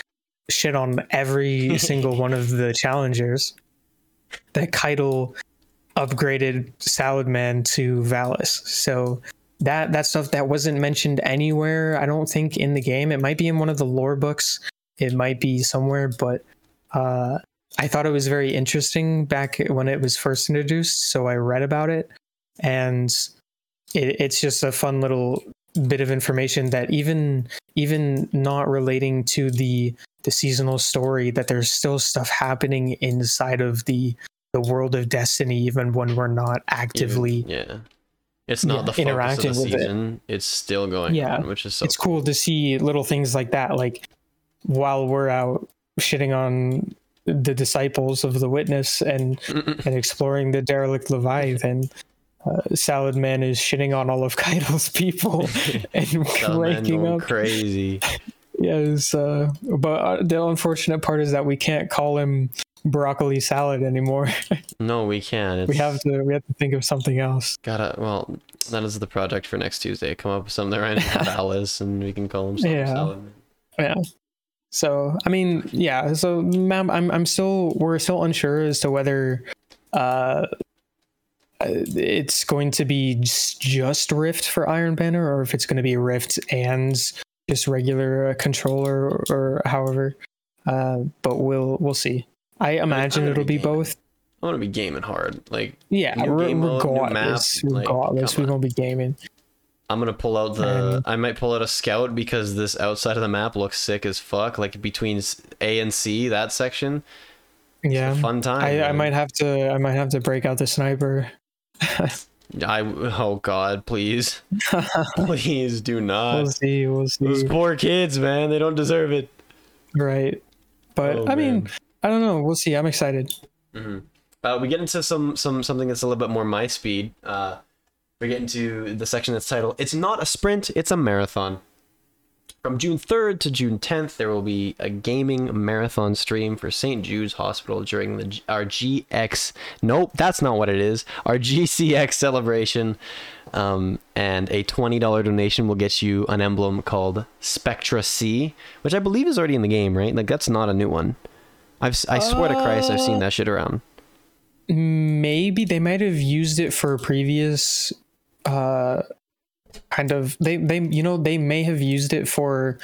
shit on every (laughs) single one of the challengers, that Caiatl upgraded Salad Man to Valus. So that that stuff that wasn't mentioned anywhere, I don't think in the game. It might be in one of the lore books. It might be somewhere, but uh, I thought it was very interesting back when it was first introduced. So I read about it, and it, it's just a fun little bit of information that even even not relating to the the seasonal story, that there's still stuff happening inside of the the world of Destiny, even when we're not actively. Even- yeah. It's not yeah, the focus of interacting the with it. season. It's still going Yeah. on, which is so it's cool to see little things like that, like while we're out shitting on the disciples of the witness and and exploring the derelict Leviathan. Uh, Salad Man is shitting on all of (laughs) Caiatl's people (laughs) and waking up. crazy. (laughs) Yes, uh, but uh, the unfortunate part is that we can't call him broccoli salad anymore. No, we can. It's, we have to we have to think of something else. gotta. Well, that is the project for next Tuesday. Come up with something rhymes with Alice, and we can call him Yeah. salad. Yeah. So I mean, yeah. So ma'am, I'm I'm still we're still unsure as to whether uh it's going to be just, Rift for Iron Banner or if it's going to be Rift and just regular uh, controller or, or however. Uh, but we'll we'll see. I imagine it'll be be both. I want to be gaming hard. Like Yeah, New re- game mode, regardless, map, like, regardless, come we're gonna be gaming. I'm gonna pull out the. I might pull out a scout because this outside of the map looks sick as fuck. Like between A and C, that section. Yeah, Fun time. I, I might have to I might have to break out the sniper. (laughs) I. Oh God, please, (laughs) please do not. we'll see. We'll see. Those poor kids, man. They don't deserve it. Right. But Oh, I mean. I don't know. We'll see. I'm excited. hmm Uh, we get into some some something that's a little bit more my speed. Uh, we get into the section that's titled "It's not a sprint, it's a marathon." From June 3rd to June 10th, there will be a gaming marathon stream for St. Jude's Hospital during the our GX. Nope, that's not what it is. Our GCX celebration, um, and a twenty dollar donation will get you an emblem called Spectra C, which I believe is already in the game, right? Like that's not a new one. I've I swear to Christ, I've seen that shit around. Maybe they might have used it for previous uh kind of they they you know they may have used it for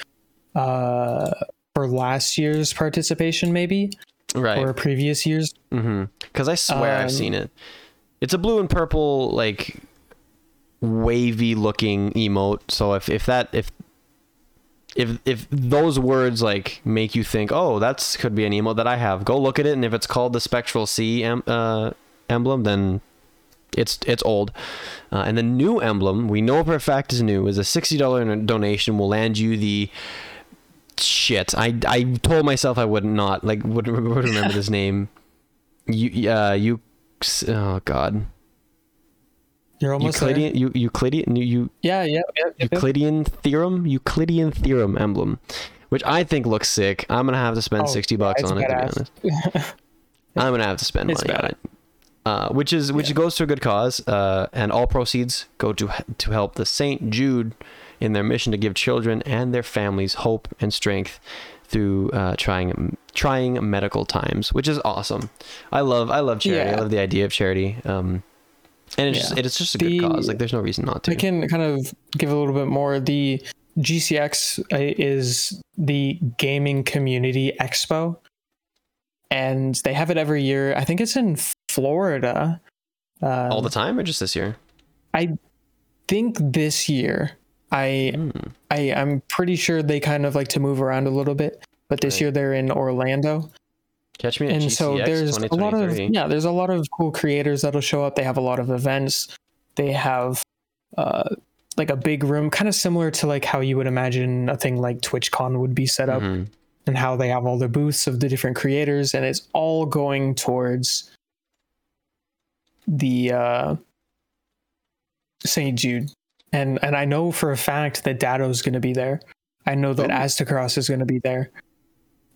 uh for last year's participation maybe Right. or previous years. Mm-hmm. Because I swear I've Um, seen it. It's a blue and purple, like wavy looking emote. So if if that if if if those words like make you think, oh, that's could be an emote that I have, go look at it, and if it's called the Spectral C em- uh, emblem, then it's it's old. Uh, and the new emblem, we know for a fact is new, is a sixty dollar donation will land you the shit. I I told myself I would not like would, (laughs) would remember this name. You uh you oh god You're almost there. Euclidean you Euclidean you, Yeah, yeah, yeah. yeah, yeah. Euclidean theorem Euclidean theorem emblem, which I think looks sick. I'm gonna have to spend Oh, sixty yeah, bucks it's on it. To be honest, (laughs) I'm gonna have to spend It's money on it. Uh, which is which Yeah. goes to a good cause, uh, and all proceeds go to to help the Saint Jude in their mission to give children and their families hope and strength through uh, trying trying medical times, which is awesome. I love I love charity. I love the idea of charity. Um, and it's just it's just a good cause. Like there's no reason not to. I can kind of give a little bit more. The GCX uh, is the gaming community expo, and they have it every year. I think it's in Florida. Uh, All the time or just this year? I think this year, I Hmm. I I'm pretty sure they kind of like to move around a little bit. But this Right. year they're in Orlando, Catch me at and GCX so there's a lot of yeah, there's a lot of cool creators that'll show up. They have a lot of events. They have uh like a big room, kind of similar to like how you would imagine a thing like TwitchCon would be set up, Mhm. and how they have all the booths of the different creators, and it's all going towards the uh St. Jude. And and I know for a fact that Datto's going to be there. I know that Oh. Aztecross is going to be there.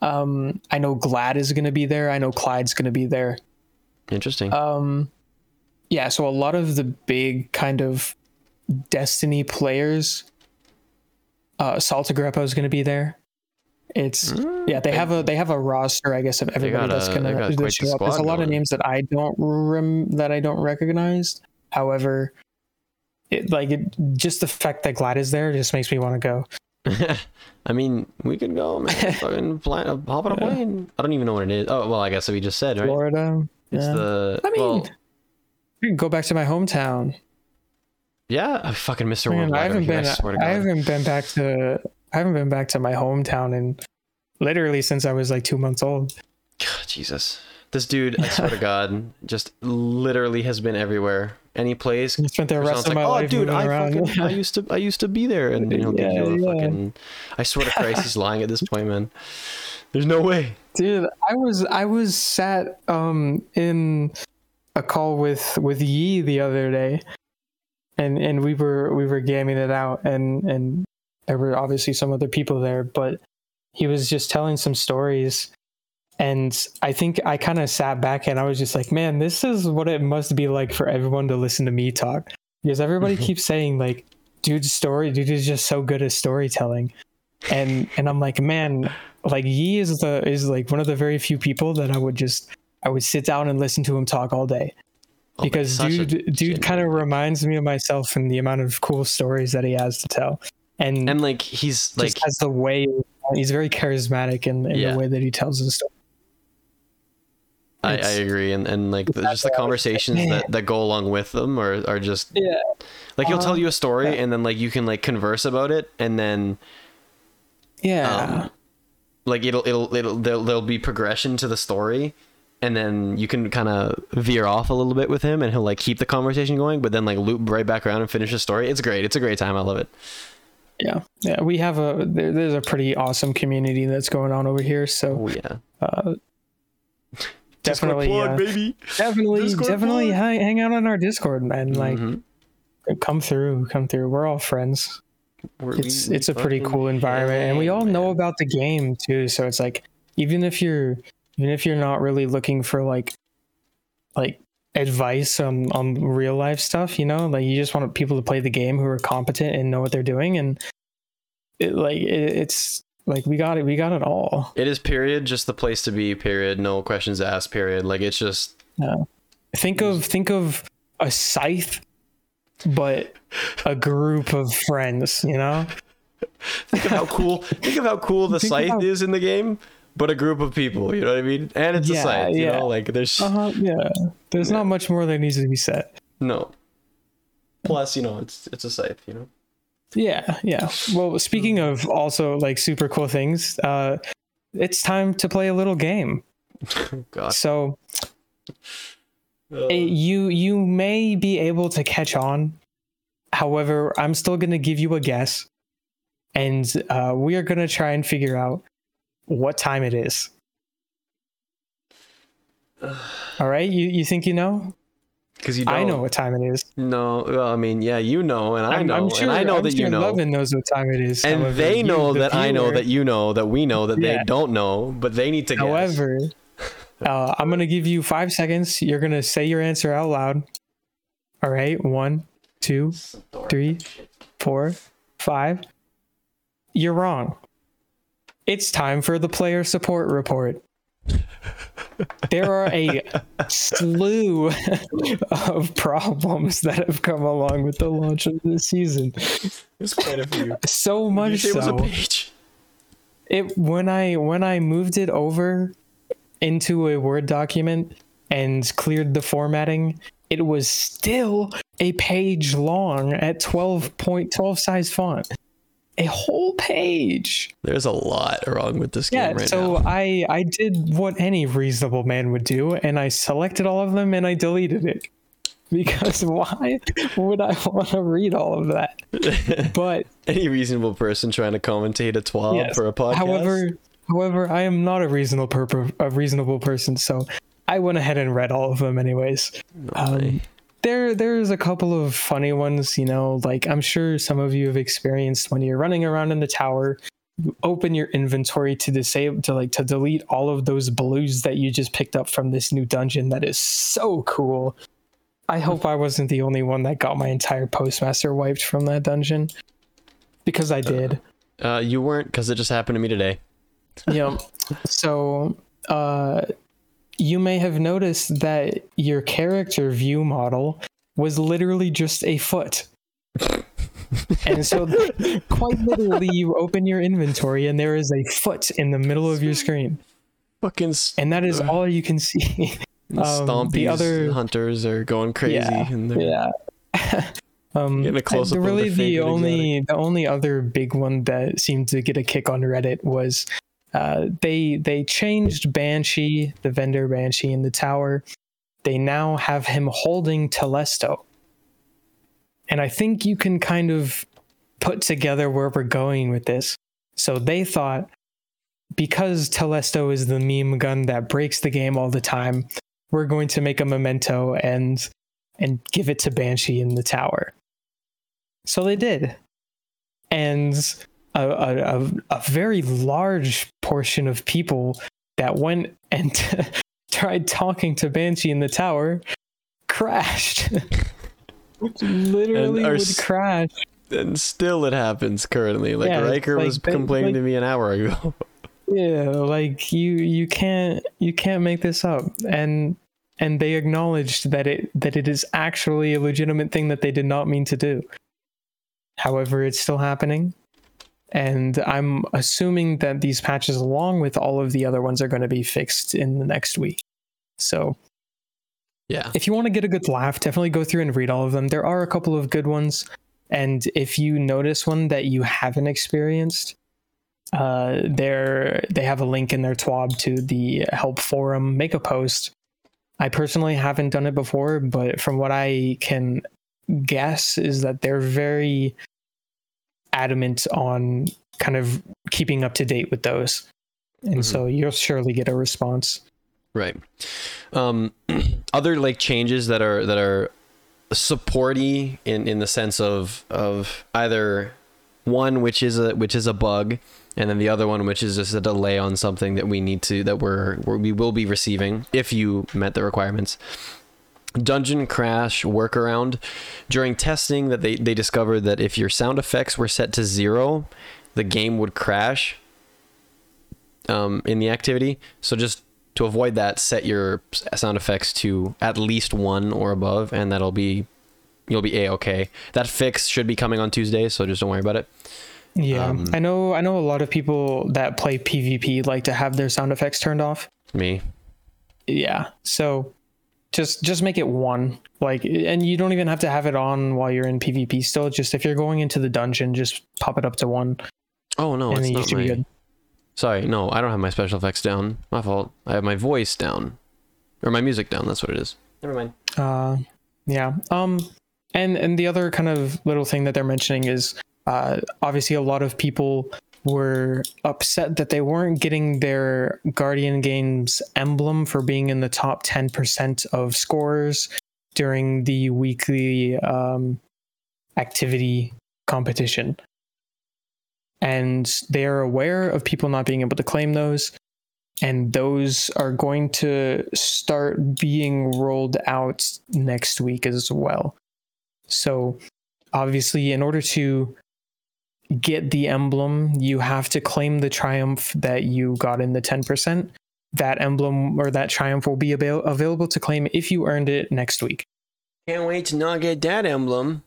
Um, I know Gladd is going to be there. I know Clyde's going to be there. Interesting. Um, yeah, so a lot of the big kind of Destiny players. Uh, Saltagreppo is going to be there. It's Mm, yeah, they have a they have a roster, I guess, of everybody that's gonna they got that's the show up. There's a lot of names that I don't rem- that I don't recognize. However, it like it just the fact that Gladd is there just makes me want to go. (laughs) I mean, we could go, man. (laughs) Fucking uh, hop on a Yeah. plane. I don't even know what it is. Oh, well, I guess we just said, right? Florida. It's yeah. the. I mean, well, I go back to my hometown. yeah, I fucking Mr. Man, Worldwide I haven't here, been I I haven't been back to I haven't been back to my hometown in literally since I was like two months old. God, Jesus. This dude, I swear to God, just literally has been everywhere. Any place. I spent the rest of like, my oh, life dude, moving I fucking, I used to, I used to be there, and you know, Yeah, you yeah. fucking. I swear to Christ, he's lying at this point, man. There's no way. Dude, I was I was sat um in a call with with Yi the other day, and and we were we were gaming it out, and and there were obviously some other people there, but he was just telling some stories, and I think I kind of sat back and I was just like, man, this is what it must be like for everyone to listen to me talk, because everybody keeps saying like, dude's story, dude is just so good at storytelling, and and I'm like, man, like Yi is the is like one of the very few people that I would just I would sit down and listen to him talk all day. Oh, because dude dude kind of reminds me of myself and the amount of cool stories that he has to tell and, And like he's like has the way he's very charismatic in, in Yeah. the way that he tells his story. I, I agree, and and like the, just the what I was conversations that, that go along with them are are just Yeah. like he'll tell Um, you a story, yeah. and then like you can like converse about it, and then Yeah. um, like it'll it'll it'll there'll, there'll be progression to the story, and then you can kind of veer off a little bit with him, and he'll like keep the conversation going, but then like loop right back around and finish the story. It's great. It's a great time. I love it. Yeah. Yeah. We have a there, there's a pretty awesome community that's going on over here. So Oh yeah, uh, (laughs) definitely plug, uh, baby. definitely Discord definitely plug. hang, out on our Discord, man. Like Mhm. come through, come through. We're all friends. We're- it's we- it's a pretty cool environment and we all know about the game too so it's like even if you're even if you're not really looking for like like advice on on real life stuff you know like you just want people to play the game who are competent and know what they're doing and it like it, it's like we got it we got it all It is period, just the place to be. Period. No questions asked. Period. Like it's just think of think of a scythe but a group of friends you know (laughs) think of how cool think of how cool the Think scythe is in the game but a group of people you know what i mean and it's a site. you yeah. know like there's uh-huh yeah there's not much more that needs to be said no plus you know it's it's a site. you know Yeah, yeah. Well, speaking of also like super cool things, uh, it's time to play a little game. (laughs) god So Uh, eh, you you may be able to catch on. However, I'm still gonna give you a guess, and uh, we are gonna try and figure out what time it is. All right, you you think you know? because you don't. I know what time it is. no well i mean yeah you know and i I'm, know I'm sure, and i know I'm that you know Levin knows what time it is. and However, they you, know the that i know that you know that we know that Yeah. they don't know but they need to guess However, (laughs) uh, I'm gonna give you five seconds. You're gonna say your answer out loud. All right, one, two, three, four, five. You're wrong. It's time for the player support report. There are a slew of problems that have come along with the launch of this season. there's quite a few So much say it was a so page it when i when i moved it over into a word document and cleared the formatting it was still a page long at 12.12 size font. A whole page. There's a lot wrong with this game Yeah, right so now. I I did what any reasonable man would do, and I selected all of them and I deleted it. (laughs) Because why would I want to read all of that? (laughs) But Any reasonable person trying to commentate a twab yes, for a podcast. however, however, I am not a reasonable purpo- a reasonable person, so I went ahead and read all of them anyways. Um, there there's a couple of funny ones, you know, like I'm sure some of you have experienced when you're running around in the tower, you open your inventory to disable to like to delete all of those blues that you just picked up from this new dungeon that is so cool. I hope I wasn't the only one that got my entire postmaster wiped from that dungeon. Because I did. uh, you weren't because it just happened to me today. yeah. So, uh, you may have noticed that your character view model was literally just a foot. and so, quite literally, you open your inventory and there is a foot in the middle of your screen, Fucking s- and that is all you can see. (laughs) um, the other- hunters are going crazy Yeah, and they're yeah. (laughs) um, Getting a close-up and the really, the favorite only the only other big one that seemed to get a kick on Reddit was uh, they they changed Banshee, the vendor Banshee in the tower. They now have him holding Telesto, and I think you can kind of put together where we're going with this. So they thought because Telesto is the meme gun that breaks the game all the time, we're going to make a memento and and give it to Banshee in the tower. So they did. And a, a, a, a very large portion of people that went and (laughs) tried talking to Banshee in the tower crashed. Literally And would s- crash. and still it happens currently. Like Yeah, Riker like was they- complaining like- to me an hour ago. (laughs) Yeah, like you you can't you can't make this up. And and they acknowledged that it that it is actually a legitimate thing that they did not mean to do. However, it's still happening. And I'm assuming that these patches, along with all of the other ones, are going to be fixed in the next week. So yeah. if you want to get a good laugh, definitely go through and read all of them. There are a couple of good ones. And if you notice one that you haven't experienced, uh, there they have a link in their twab to the help forum. Make a post. I personally haven't done it before, but from what I can guess is that they're very adamant on kind of keeping up to date with those. And Mhm. so you'll surely get a response. Right. Um, (clears throat) other like changes that are that are supporty in in the sense of of either one which is a which is a bug and then the other one which is just a delay on something that we need to that we're we will be receiving if you met the requirements dungeon crash workaround during testing that they they discovered that if your sound effects were set to zero the game would crash um, in the activity. So just to avoid that set your sound effects to at least one or above and that'll be you'll be a-okay that fix should be coming on tuesday so just don't worry about it. Yeah, Um, I know. I know a lot of people that play PvP like to have their sound effects turned off. me. Yeah, so just just make it one. Like, and you don't even have to have it on while you're in PvP. Still, just if you're going into the dungeon, just pop it up to one, oh no and it's not my, be good. sorry no i don't have my special effects down my fault i have my voice down or my music down that's what it is never mind Uh, yeah. Um, and and the other kind of little thing that they're mentioning is, uh, obviously a lot of people were upset that they weren't getting their Guardian Games emblem for being in the top ten percent of scores during the weekly um, activity competition. And they are aware of people not being able to claim those and those are going to start being rolled out next week as well. So, obviously, in order to get the emblem, you have to claim the triumph that you got in the 10%. That emblem or that triumph will be avail- available to claim if you earned it next week. can't wait to not get that emblem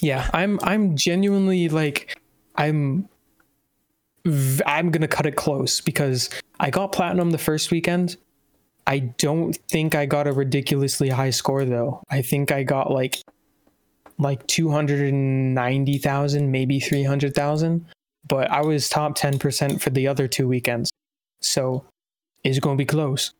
Yeah, I'm I'm genuinely like I'm I'm going to cut it close because I got platinum the first weekend I don't think I got a ridiculously high score though. I think I got like like 290,000, maybe 300,000, but I was top 10% for the other two weekends. So it's going to be close.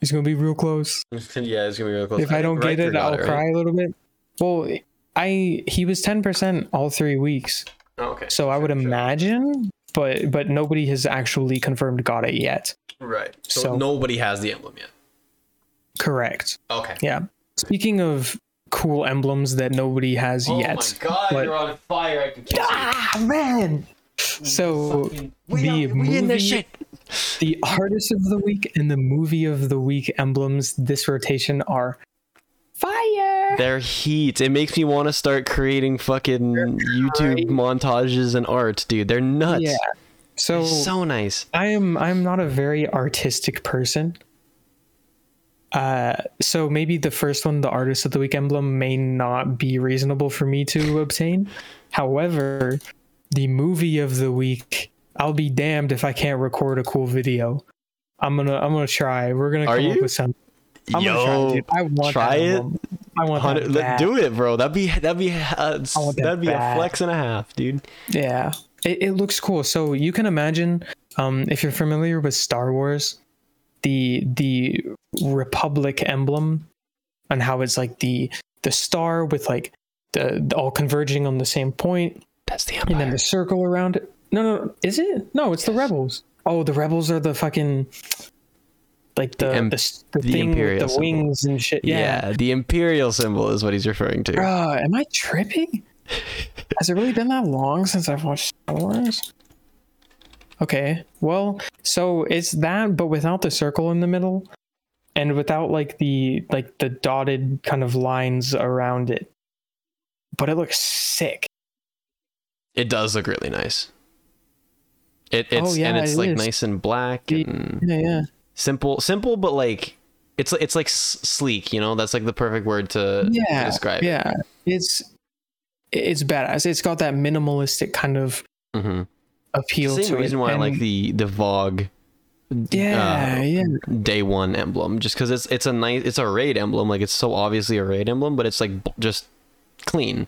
It's going to be real close. (laughs) yeah, it's gonna be real close. If I, don't get it, I'll cry a little bit. Well, I he was 10% all 3 weeks. Oh, okay. So I would imagine, but but nobody has actually confirmed got it yet. Right. So, So- nobody has the emblem yet. Correct. Okay. Yeah. Speaking of cool emblems that nobody has Oh yet. Oh my god, but- you're on fire! I can Ah man. So the movie, the artist of the week and the movie of the week emblems this rotation are fire. They're heat. It makes me want to start creating fucking YouTube great. montages and art, dude. They're nuts. Yeah. They're So, so nice. I am I'm not a very artistic person. Uh, so maybe the first one, the artist of the week emblem, may not be reasonable for me to obtain. However, the movie of the week, I'll be damned if I can't record a cool video. I'm gonna I'm gonna try. We're gonna Are come up with something. I'm Yo, gonna try, dude. I want try it. I want that let- do it, bro. That'd be that'd be uh, that that'd be a flex and a half, dude. Yeah, it, it looks cool. So you can imagine, um, if you're familiar with Star Wars, the the Republic emblem, and how it's like the the star with like the, the all converging on the same point, That's the and then the circle around it. No, no, no, is it? No, it's the rebels. Oh, the rebels are the fucking like the the, em- s- the, the thing with the symbol. wings and shit. yeah. Yeah. the imperial symbol is what he's referring to. Bruh, am I tripping? (laughs) Has it really been that long since I've watched Star Wars? Okay, well, so it's that, but without the circle in the middle, and without like the like the dotted kind of lines around it. But it looks sick. It does look really nice. It, it's Oh, yeah, and it's it like is. nice and black and Yeah, yeah, simple, simple, but like it's it's like s- sleek. You know, that's like the perfect word to, to yeah. describe. it. Yeah, it's it's badass. It's got that minimalistic kind of Mm-hmm. Appeal Same to reason it. why I like the the VoG. Yeah, uh, yeah. day one emblem just because it's it's a nice it's a raid emblem like it's so obviously a raid emblem but it's like just clean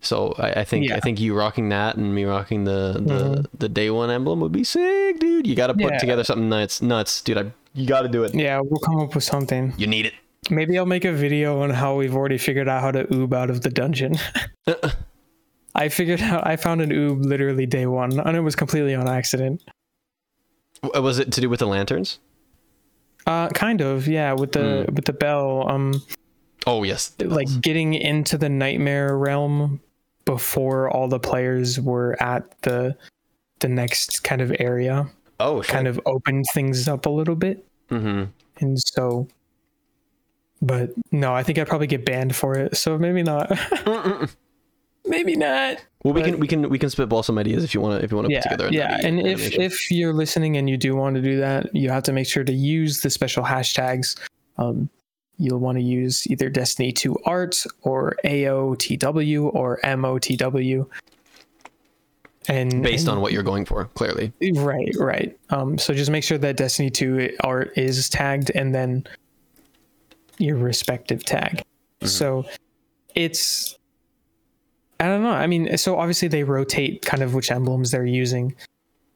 so i, I think i think you rocking that and me rocking the the, Mhm. the day one emblem would be sick dude you gotta put Yeah. together something nuts nuts dude I, you gotta do it Yeah, we'll come up with something. you need it Maybe I'll make a video on how we've already figured out how to oob out of the dungeon. (laughs) I figured (laughs) out I found an oob literally day one, and it was completely on accident. Was it to do with the lanterns Uh, kind of, yeah. With the Hmm. with the bell, um, oh yes like getting into the nightmare realm before all the players were at the the next kind of area, oh kind of opened things up a little bit, mm-hmm. and so. But no, I think I'd probably get banned for it. So maybe not. (laughs) maybe not. well we But- can we can we can spitball some ideas if you want to if you want to yeah, put together a yeah. And if animation. if you're listening and you do want to do that, you have to make sure to use the special hashtags. Um, you'll want to use either Destiny 2 Art or AOTW or MOTW. And based and- on what you're going for clearly right, right. Um, so just make sure that Destiny 2 art is tagged and then your respective tag. So it's I don't know. I mean, so obviously they rotate kind of which emblems they're using.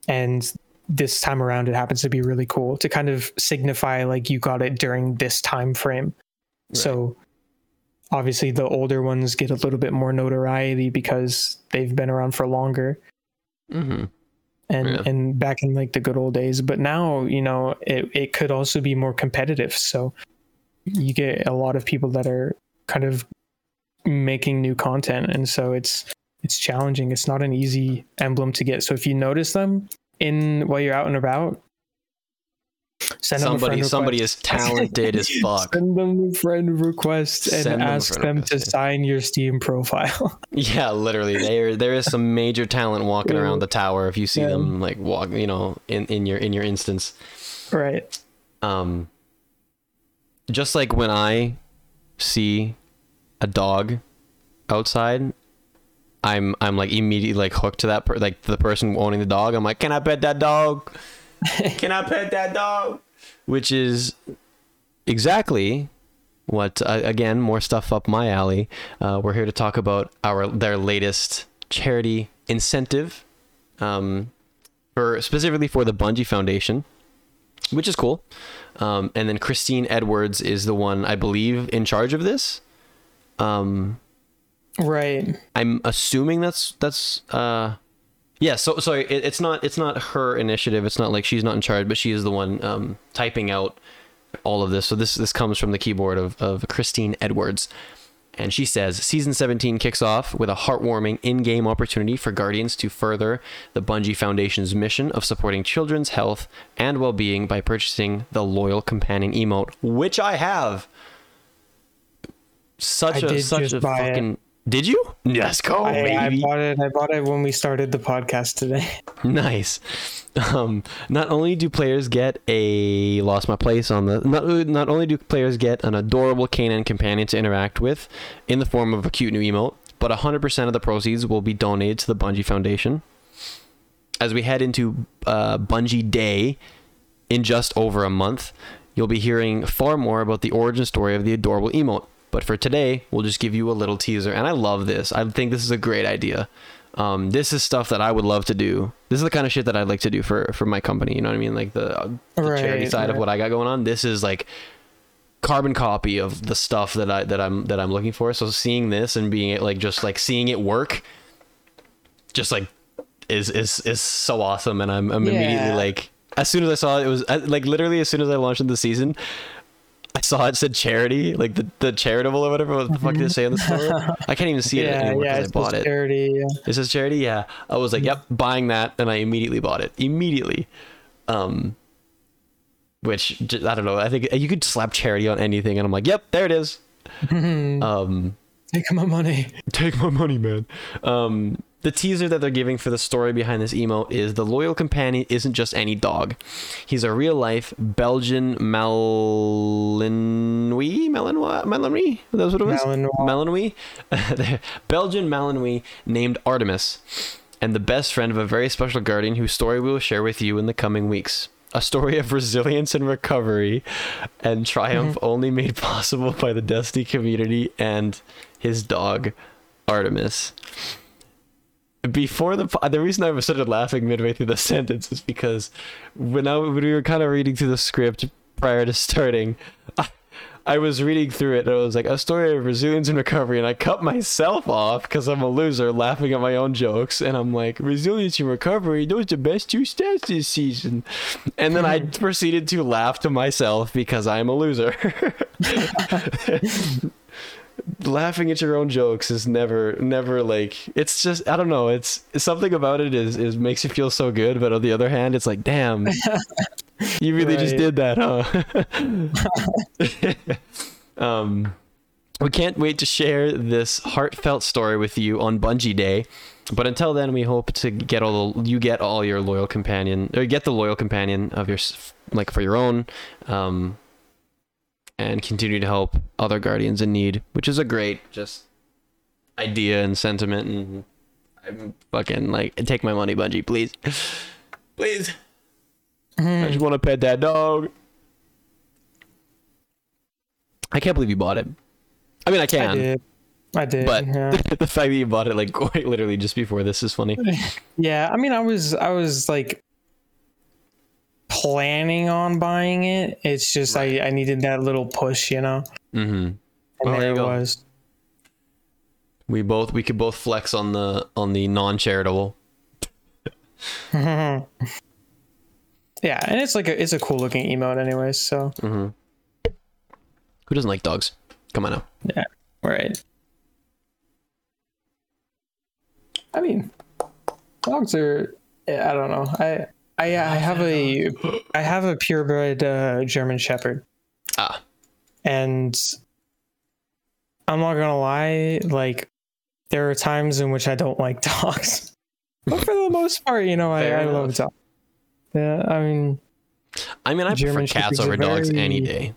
And this time around it happens to be really cool to kind of signify like you got it during this time frame. So obviously the older ones get a little bit more notoriety because they've been around for longer mm-hmm. and Yeah. and back in like the good old days but now you know it, it could also be more competitive so you get a lot of people that are kind of making new content and so it's it's challenging it's not an easy emblem to get so if you notice them in while you're out and about send them a somebody somebody is (laughs) talented as fuck send them a friend request and them ask them request, to sign your steam profile (laughs) Yeah, literally. There there is some major talent walking Yeah. around the tower if you see Yeah. them like walk, you know, in in your in your instance. right Um just like when I see a dog outside, I'm I'm like immediately like hooked to that per- like the person owning the dog. I'm like, "Can I pet that dog? (laughs) Can I pet that dog?" which is exactly what uh, again more stuff up my alley. Uh, we're here to talk about our their latest charity incentive, um, for specifically for the Bungie Foundation, which is cool. Um, and then Christine Edwards is the one I believe in charge of this. Um, Right. I'm assuming that's that's uh yeah so sorry it, it's not it's not her initiative. It's not like she's not in charge but she is the one um typing out all of this. So this this comes from the keyboard of, of christine edwards. And she says season 17 kicks off with a heartwarming in-game opportunity for guardians to further the bungie foundation's mission of supporting children's health and well-being by purchasing the loyal companion emote which i have such I a such a buy it. fucking did you yes go I, I bought it. I bought it when we started the podcast today. (laughs) Nice. Um, not only do players get a lost my place on the not not only do players get an adorable canine companion to interact with in the form of a cute new emote, but 100% of the proceeds will be donated to the Bungie Foundation. As we head into uh, Bungie Day in just over a month, you'll be hearing far more about the origin story of the adorable emote. But for today, we'll just give you a little teaser, and I love this. I think this is a great idea. Um, this is stuff that I would love to do. This is the kind of shit that I'd like to do for for my company. You know what I mean? Like the, the charity Right, side of what I got going on. This is like carbon copy of the stuff that I that I'm that I'm looking for. So seeing this and being it like just like seeing it work, just like is is is so awesome. And I'm I'm immediately like as soon as I saw it, it was uh, like literally as soon as I launched in the season. I saw it said charity, like the, the charitable or whatever. What the fuck did it say on the store? I can't even see it (laughs) yeah, anymore because It's I bought it. charity. Yeah. It says charity. Yeah, I was like, yep, buying that, and I immediately bought it. Immediately, um, which I don't know. I think you could slap charity on anything, and I'm like, yep, there it is. (laughs) um, Take my money. take my money, man. Um, the teaser that they're giving for the story behind this emote is the loyal companion isn't just any dog. He's a real life Belgian Malinois, Malinois, Malinois. That was what it was. Malinois. Malinois, (laughs) Belgian Malinois named Artemis, and the best friend of a very special guardian whose story we will share with you in the coming weeks. A story of resilience and recovery and triumph mm-hmm. only made possible by the Destiny community and his dog, Artemis. Before the the reason I was started laughing midway through the (laughs) sentence is because when I when we were kind of reading through the script prior to starting, I, (laughs) I was reading through it and it was like a story of resilience and recovery, and I cut myself off because I'm a loser, laughing at my own jokes, and I'm like resilience and recovery, those are the best two stats this season, and then I (laughs) proceeded to laugh to myself because I'm a loser. Laughing at your own jokes is never never like it's just i don't know it's something about it is is makes you feel so good but on the other hand it's like damn (laughs) you really just did that huh (laughs) (laughs) um we can't wait to share this heartfelt story with you on Bungie Day. But until then, we hope to get all the, you get all your loyal companion or get the loyal companion of your like for your own, um, and continue to help other guardians in need, which is a great just idea and sentiment. And I'm fucking like take my money, Bungie, please, please. I just want to pet that dog. I can't believe you bought it. I mean, I can. I did. I did. but yeah. (laughs) the fact that you bought it like (laughs) quite literally just before this is funny. (laughs) yeah. I mean, I was, I was like planning on buying it. It's just I, I needed that little push, you know. Mm-hmm. And Well, there it go. was. We both we could both flex on the on the non-charitable. (laughs) (laughs) yeah, and it's like a, it's a cool looking emote, anyways. So Mm-hmm. Who doesn't like dogs? Come on now. yeah, right. I mean, dogs are. I don't know. I I I have a I have a purebred uh, German Shepherd, Ah, and I'm not gonna lie. Like, there are times in which I don't like (laughs) dogs, but for the most part, you know, I, I love enough. dogs. Yeah, I mean, I mean, I German prefer cats Shepherds over dogs any day.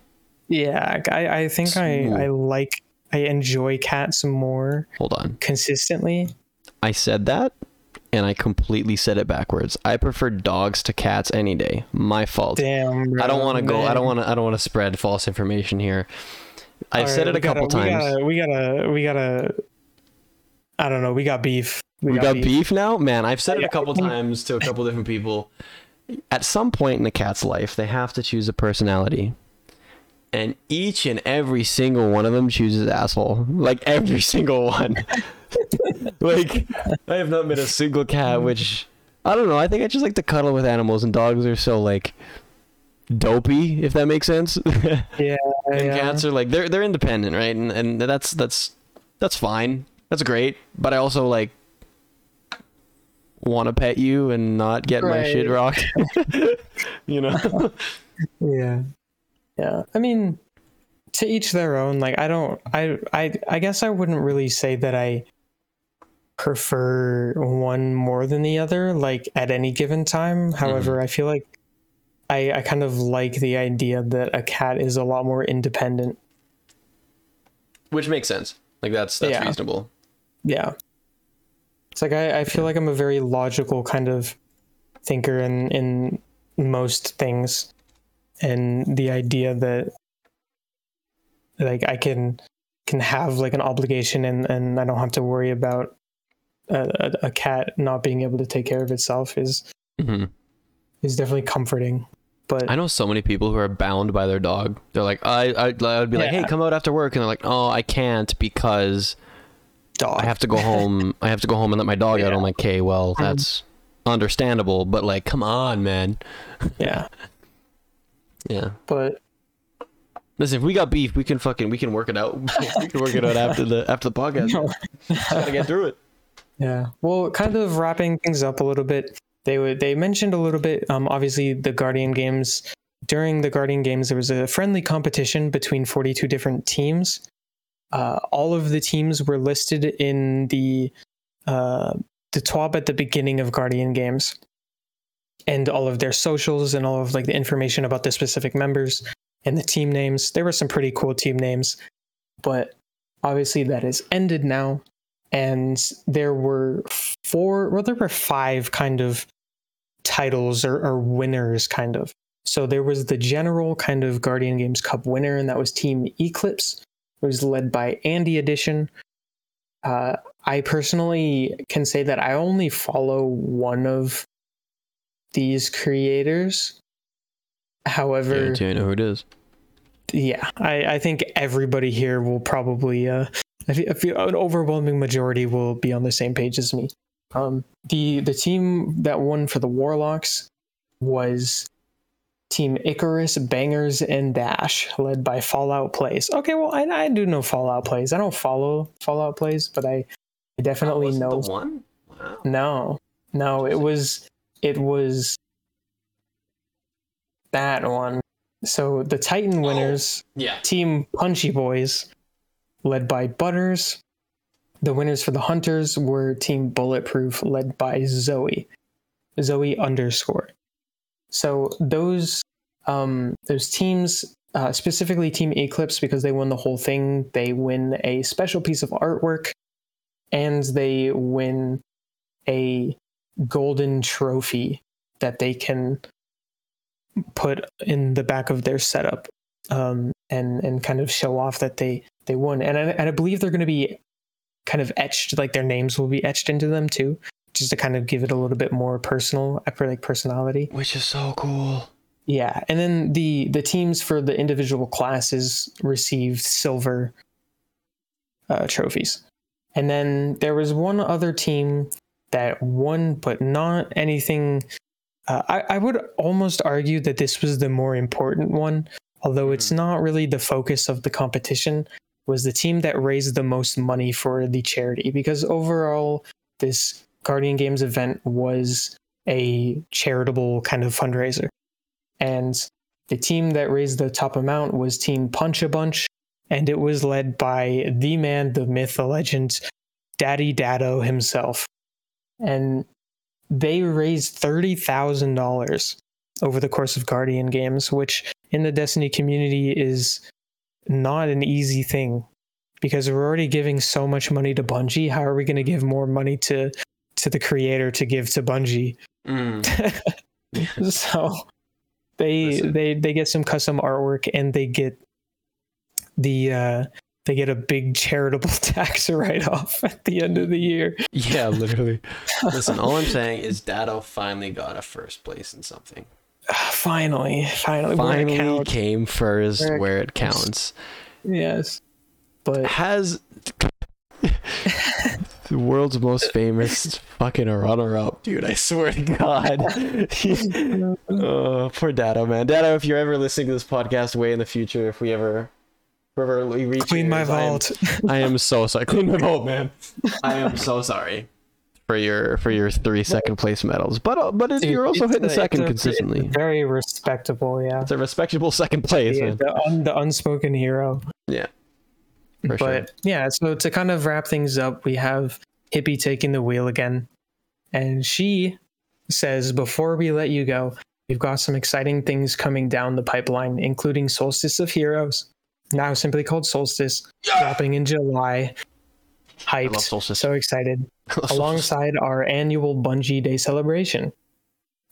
yeah, I I think I I like I enjoy cats more Hold on. consistently. I said that, and I completely said it backwards. I prefer dogs to cats any day. My fault. Damn. I don't want to go. I don't want to. I don't want to spread false information here. I've All said it a couple gotta- times. We gotta, we gotta, we gotta. I don't know. We got beef. We, got, beef. now, man. I've said it a couple (laughs) times to a couple different people. At some point in the cat's life, they have to choose a personality, and each and every single one of them chooses asshole. Like every (laughs) single one. (laughs) like I have not met a single cat mm. which I don't know. I think I just like to cuddle with animals, and dogs are so like dopey, if that makes sense. (laughs) and Yeah. yeah. cats are like they're they're independent, right? And and that's that's that's fine. That's great. But I also like want to pet you and not get my shit rocked. (laughs) you know. Yeah. Yeah. I mean, to each their own. Like I don't I I I guess I wouldn't really say that I prefer one more than the other like at any given time. However, mm-hmm. I feel like I I kind of like the idea that a cat is a lot more independent. Which makes sense. Like that's that's Yeah. reasonable. Yeah. It's like I, I feel like I'm a very logical kind of thinker in in most things. And the idea that like I can can have like an obligation and, and I don't have to worry about a, a, cat not being able to take care of itself is hmm is definitely comforting. But I know so many people who are bound by their dog. They're like, I, I, I would be like, hey, come out after work, and they're like, oh, I can't because dog. I have to go home. I have to go home and let my dog out. I'm like, okay, well, Um, that's understandable, but like, come on, man. yeah. (laughs) Yeah. But Listen, if we got beef, we can fucking we can work it out. (laughs) we can work it out after the after the (laughs) podcast. no. Gotta get through it. Yeah. Well, kind of wrapping things up a little bit. They would they mentioned a little bit. Um, obviously the Guardian games. During the Guardian games, there was a friendly competition between 42 different teams. Uh, all of the teams were listed in the uh, the TWAB at the beginning of Guardian games, and all of their socials and all of like the information about the specific members and the team names. There were some pretty cool team names, but obviously that is ended now and there were four well there were five kind of titles or, or winners kind of. So there was the general kind of guardian games cup winner and that was team eclipse. It was led by andy edition. Uh, i personally can say that i only follow one of these creators. However Yeah, do you know who it is? yeah I, I think everybody here will probably uh I feel, I feel an overwhelming majority will be on the same page as me um the the team that won for the warlocks was team icarus bangers and dash led by fallout plays okay well i, I do know fallout plays i don't follow fallout plays but i, I definitely know one. Wow. no, no, it was it was that one. So the Titan winners, Yeah. Team Punchy Boys, led by Butters. The winners for the Hunters were Team Bulletproof, led by Zoe, Zoe underscore. So those um, those teams, uh, specifically Team Eclipse, because they won the whole thing, they win a special piece of artwork, and they win a golden trophy that they can put in the back of their setup um, and and kind of show off that they they won. And I, and I believe they're going to be kind of etched, like their names will be etched into them too, just to kind of give it a little bit more personal, for like personality. Which is so cool. Yeah, and then the the teams for the individual classes received silver uh, trophies, and then there was one other team that won, but not anything. Uh, I I would almost argue that this was the more important one, although it's not really the focus of the competition. Was the team that raised the most money for the charity because overall this Guardian Games event was a charitable kind of fundraiser and the team that raised the top amount was Team Punch a Bunch, and it was led by the man, the myth, the legend, Daddy Datto himself. And they raised thirty thousand dollars over the course of Guardian Games, which in the Destiny community is not an easy thing because we're already giving so much money to Bungie. How are we going to give more money to to the creator to give to Bungie. (laughs) so they Listen. they they get some custom artwork and they get the uh they get a big charitable (laughs) tax write off at the end of the year. Yeah, literally. (laughs) Listen, all I'm saying is Datto finally got a first place in something. Finally, finally, where it Finally came first Where it where it counts. counts. Yes, but Has the world's most famous fucking runner up, dude. I swear to God. (laughs) oh, poor Datto, man. Datto, if you're ever listening to this podcast way in the future, if we ever, if ever we reach clean my yours, I am- vault. I am so sorry. Clean my vault, man. I am so sorry for your for your three second place medals, but uh, but it, Dude, you're also hitting a- second it's a- it's consistently. very respectable, yeah. It's a respectable second place, Yeah, man. the, un, the unspoken hero. Yeah, for sure. but yeah, so to kind of wrap things up, we have Hippie taking the wheel again. And she says, Before we let you go, we've got some exciting things coming down the pipeline, including Solstice of Heroes, now simply called Solstice, dropping in July. Hyped. So excited. (laughs) I love Solstice. Alongside our annual Bungie Day celebration.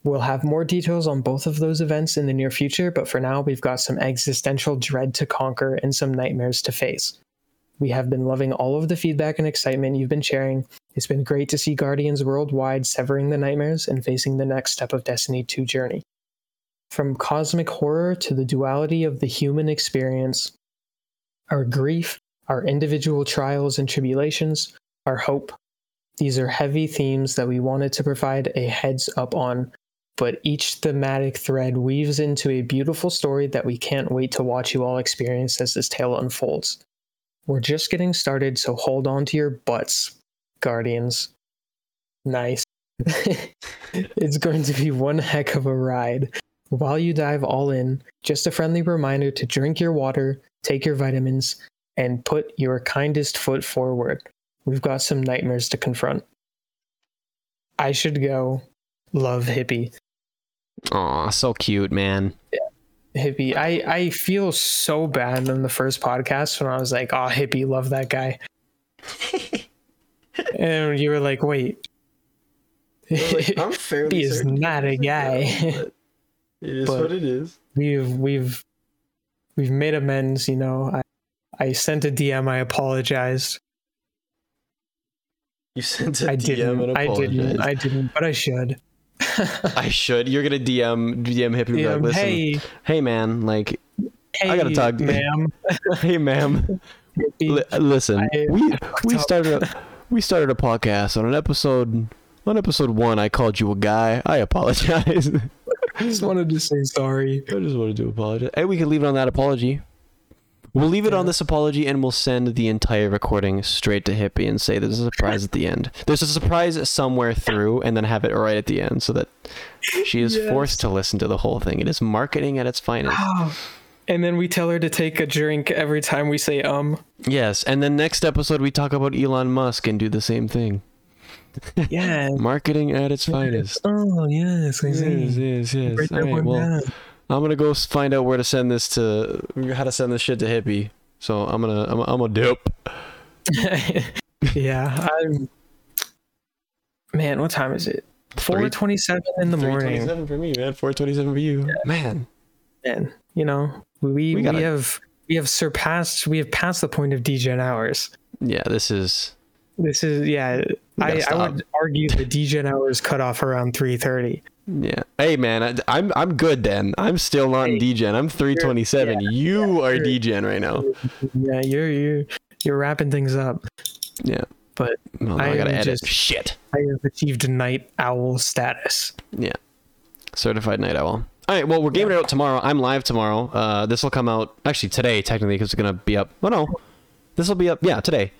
We'll have more details on both of those events in the near future, but for now, we've got some existential dread to conquer and some nightmares to face. We have been loving all of the feedback and excitement you've been sharing. It's been great to see Guardians worldwide severing the nightmares and facing the next step of Destiny 2 journey. From cosmic horror to the duality of the human experience, our grief, our individual trials and tribulations, our hope. These are heavy themes that we wanted to provide a heads up on, but each thematic thread weaves into a beautiful story that we can't wait to watch you all experience as this tale unfolds. We're just getting started, so hold on to your butts, Guardians. Nice. (laughs) it's going to be one heck of a ride. While you dive all in, just a friendly reminder to drink your water, take your vitamins, and put your kindest foot forward. We've got some nightmares to confront. I should go. Love hippie. Aw, so cute, man. Hippie. I, I feel so bad in the first podcast when I was like, oh, hippie, love that guy. (laughs) and you were like, wait. (laughs) I'm fairly He is not a it's guy. (laughs) It is But- what it is. we've we've we've made amends, you know. I I sent a DM, I apologized. You sent a I DM didn't. and I didn't. I didn't, but I should. (laughs) I should. You're gonna DM DM Hippie. and be like, Listen, hey, hey man, like, hey, I gotta talk to you." ma'am. (laughs) hey ma'am, li- listen, I- we we started a, we started a podcast on an episode on episode one. I called you a guy. I apologize. I (laughs) just wanted to say sorry. I just wanted to apologize. Hey, we can leave it on that apology. We'll leave it on this apology and we'll send the entire recording straight to Hippie and say there's a surprise at the end. There's a surprise somewhere through and then have it right at the end so that she is Yes. forced to listen to the whole thing. It is marketing at its finest. (gasps) And then we tell her to take a drink every time we say um. Yes, and then next episode we talk about Elon Musk and do the same thing. Yeah. (laughs) Marketing at its finest. Oh yes, Yes, yes, yes. All right, well, down. I'm gonna go find out where to send this to, how to send this shit to Hippie. So I'm gonna, I'm, I'm a dip. (laughs) yeah, I'm. Man, what time is it? Four twenty-seven in the morning. 327 for me, man. 427 for you, man. And you know, we we, We gotta- have we have surpassed we have passed the point of DGen hours. Yeah, this is. This is yeah. We I, I would argue the DGen hours cut off around three thirty. Yeah. Hey, man, I, I'm I'm good then. I'm still not in Hey, DGen. I'm 327. you are you're- DGen right now. Yeah, you're you're you're wrapping things up. Yeah. But Well, I, I gotta am edit. just- Shit. I have achieved night owl status. Yeah. Certified night owl. All right. Well, we're gaming it out tomorrow. I'm live tomorrow. Uh, this will come out actually today, technically, because it's gonna be up. Oh no, this will be up. Yeah, today.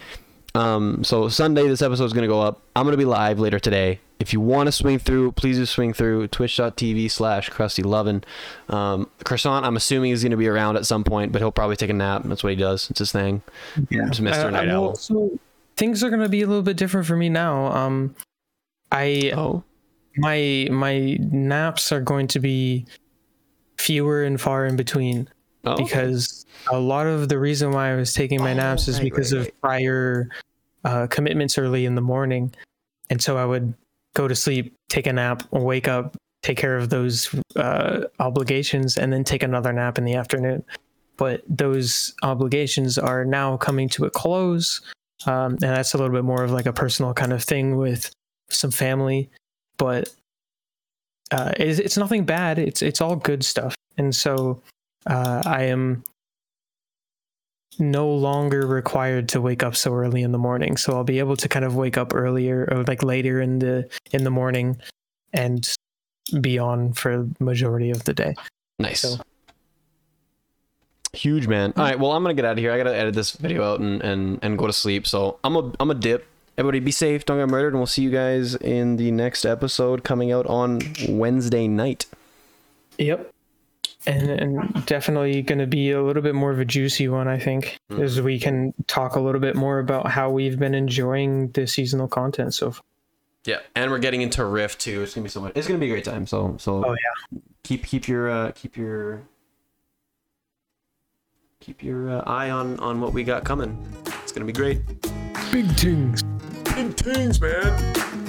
Um, so Sunday, this episode is gonna go up. I'm gonna be live later today. If you want to swing through, please do swing through twitch.tv slash crusty lovin. Um, Croissant, I'm assuming is gonna be around at some point, but he'll probably take a nap. That's what he does. It's his thing. It's Mr. Uh, Night I'm Owl. also- things are gonna be a little bit different for me now. Um, I Oh. my my naps are going to be fewer and far in between Oh. because a lot of the reason why I was taking my Oh, naps is right, because right, of right. prior uh, commitments early in the morning. and so I would go to sleep, take a nap, wake up, take care of those uh, obligations, and then take another nap in the afternoon. But those obligations are now coming to a close, um, and that's a little bit more of like a personal kind of thing with some family. But uh, it's, it's nothing bad. It's it's all good stuff, and so uh, I am no longer required to wake up so early in the morning. So I'll be able to kind of wake up earlier or like later in the in the morning and be on for majority of the day. Nice. So- Huge man. All right, well I'm gonna get out of here. I gotta edit this video out and and, and go to sleep. So I'm a I'm a dip. Everybody be safe, don't get murdered, and we'll see you guys in the next episode coming out on Wednesday night. Yep. And, and definitely going to be a little bit more of a juicy one, I think, Mm. as we can talk a little bit more about how we've been enjoying the seasonal content so far. Yeah, and we're getting into Rift too. It's gonna be so much. It's gonna be a great time. So so Oh, yeah. keep keep your uh, keep your keep your uh, eye on on what we got coming. It's gonna be great. Big things. Big things, man.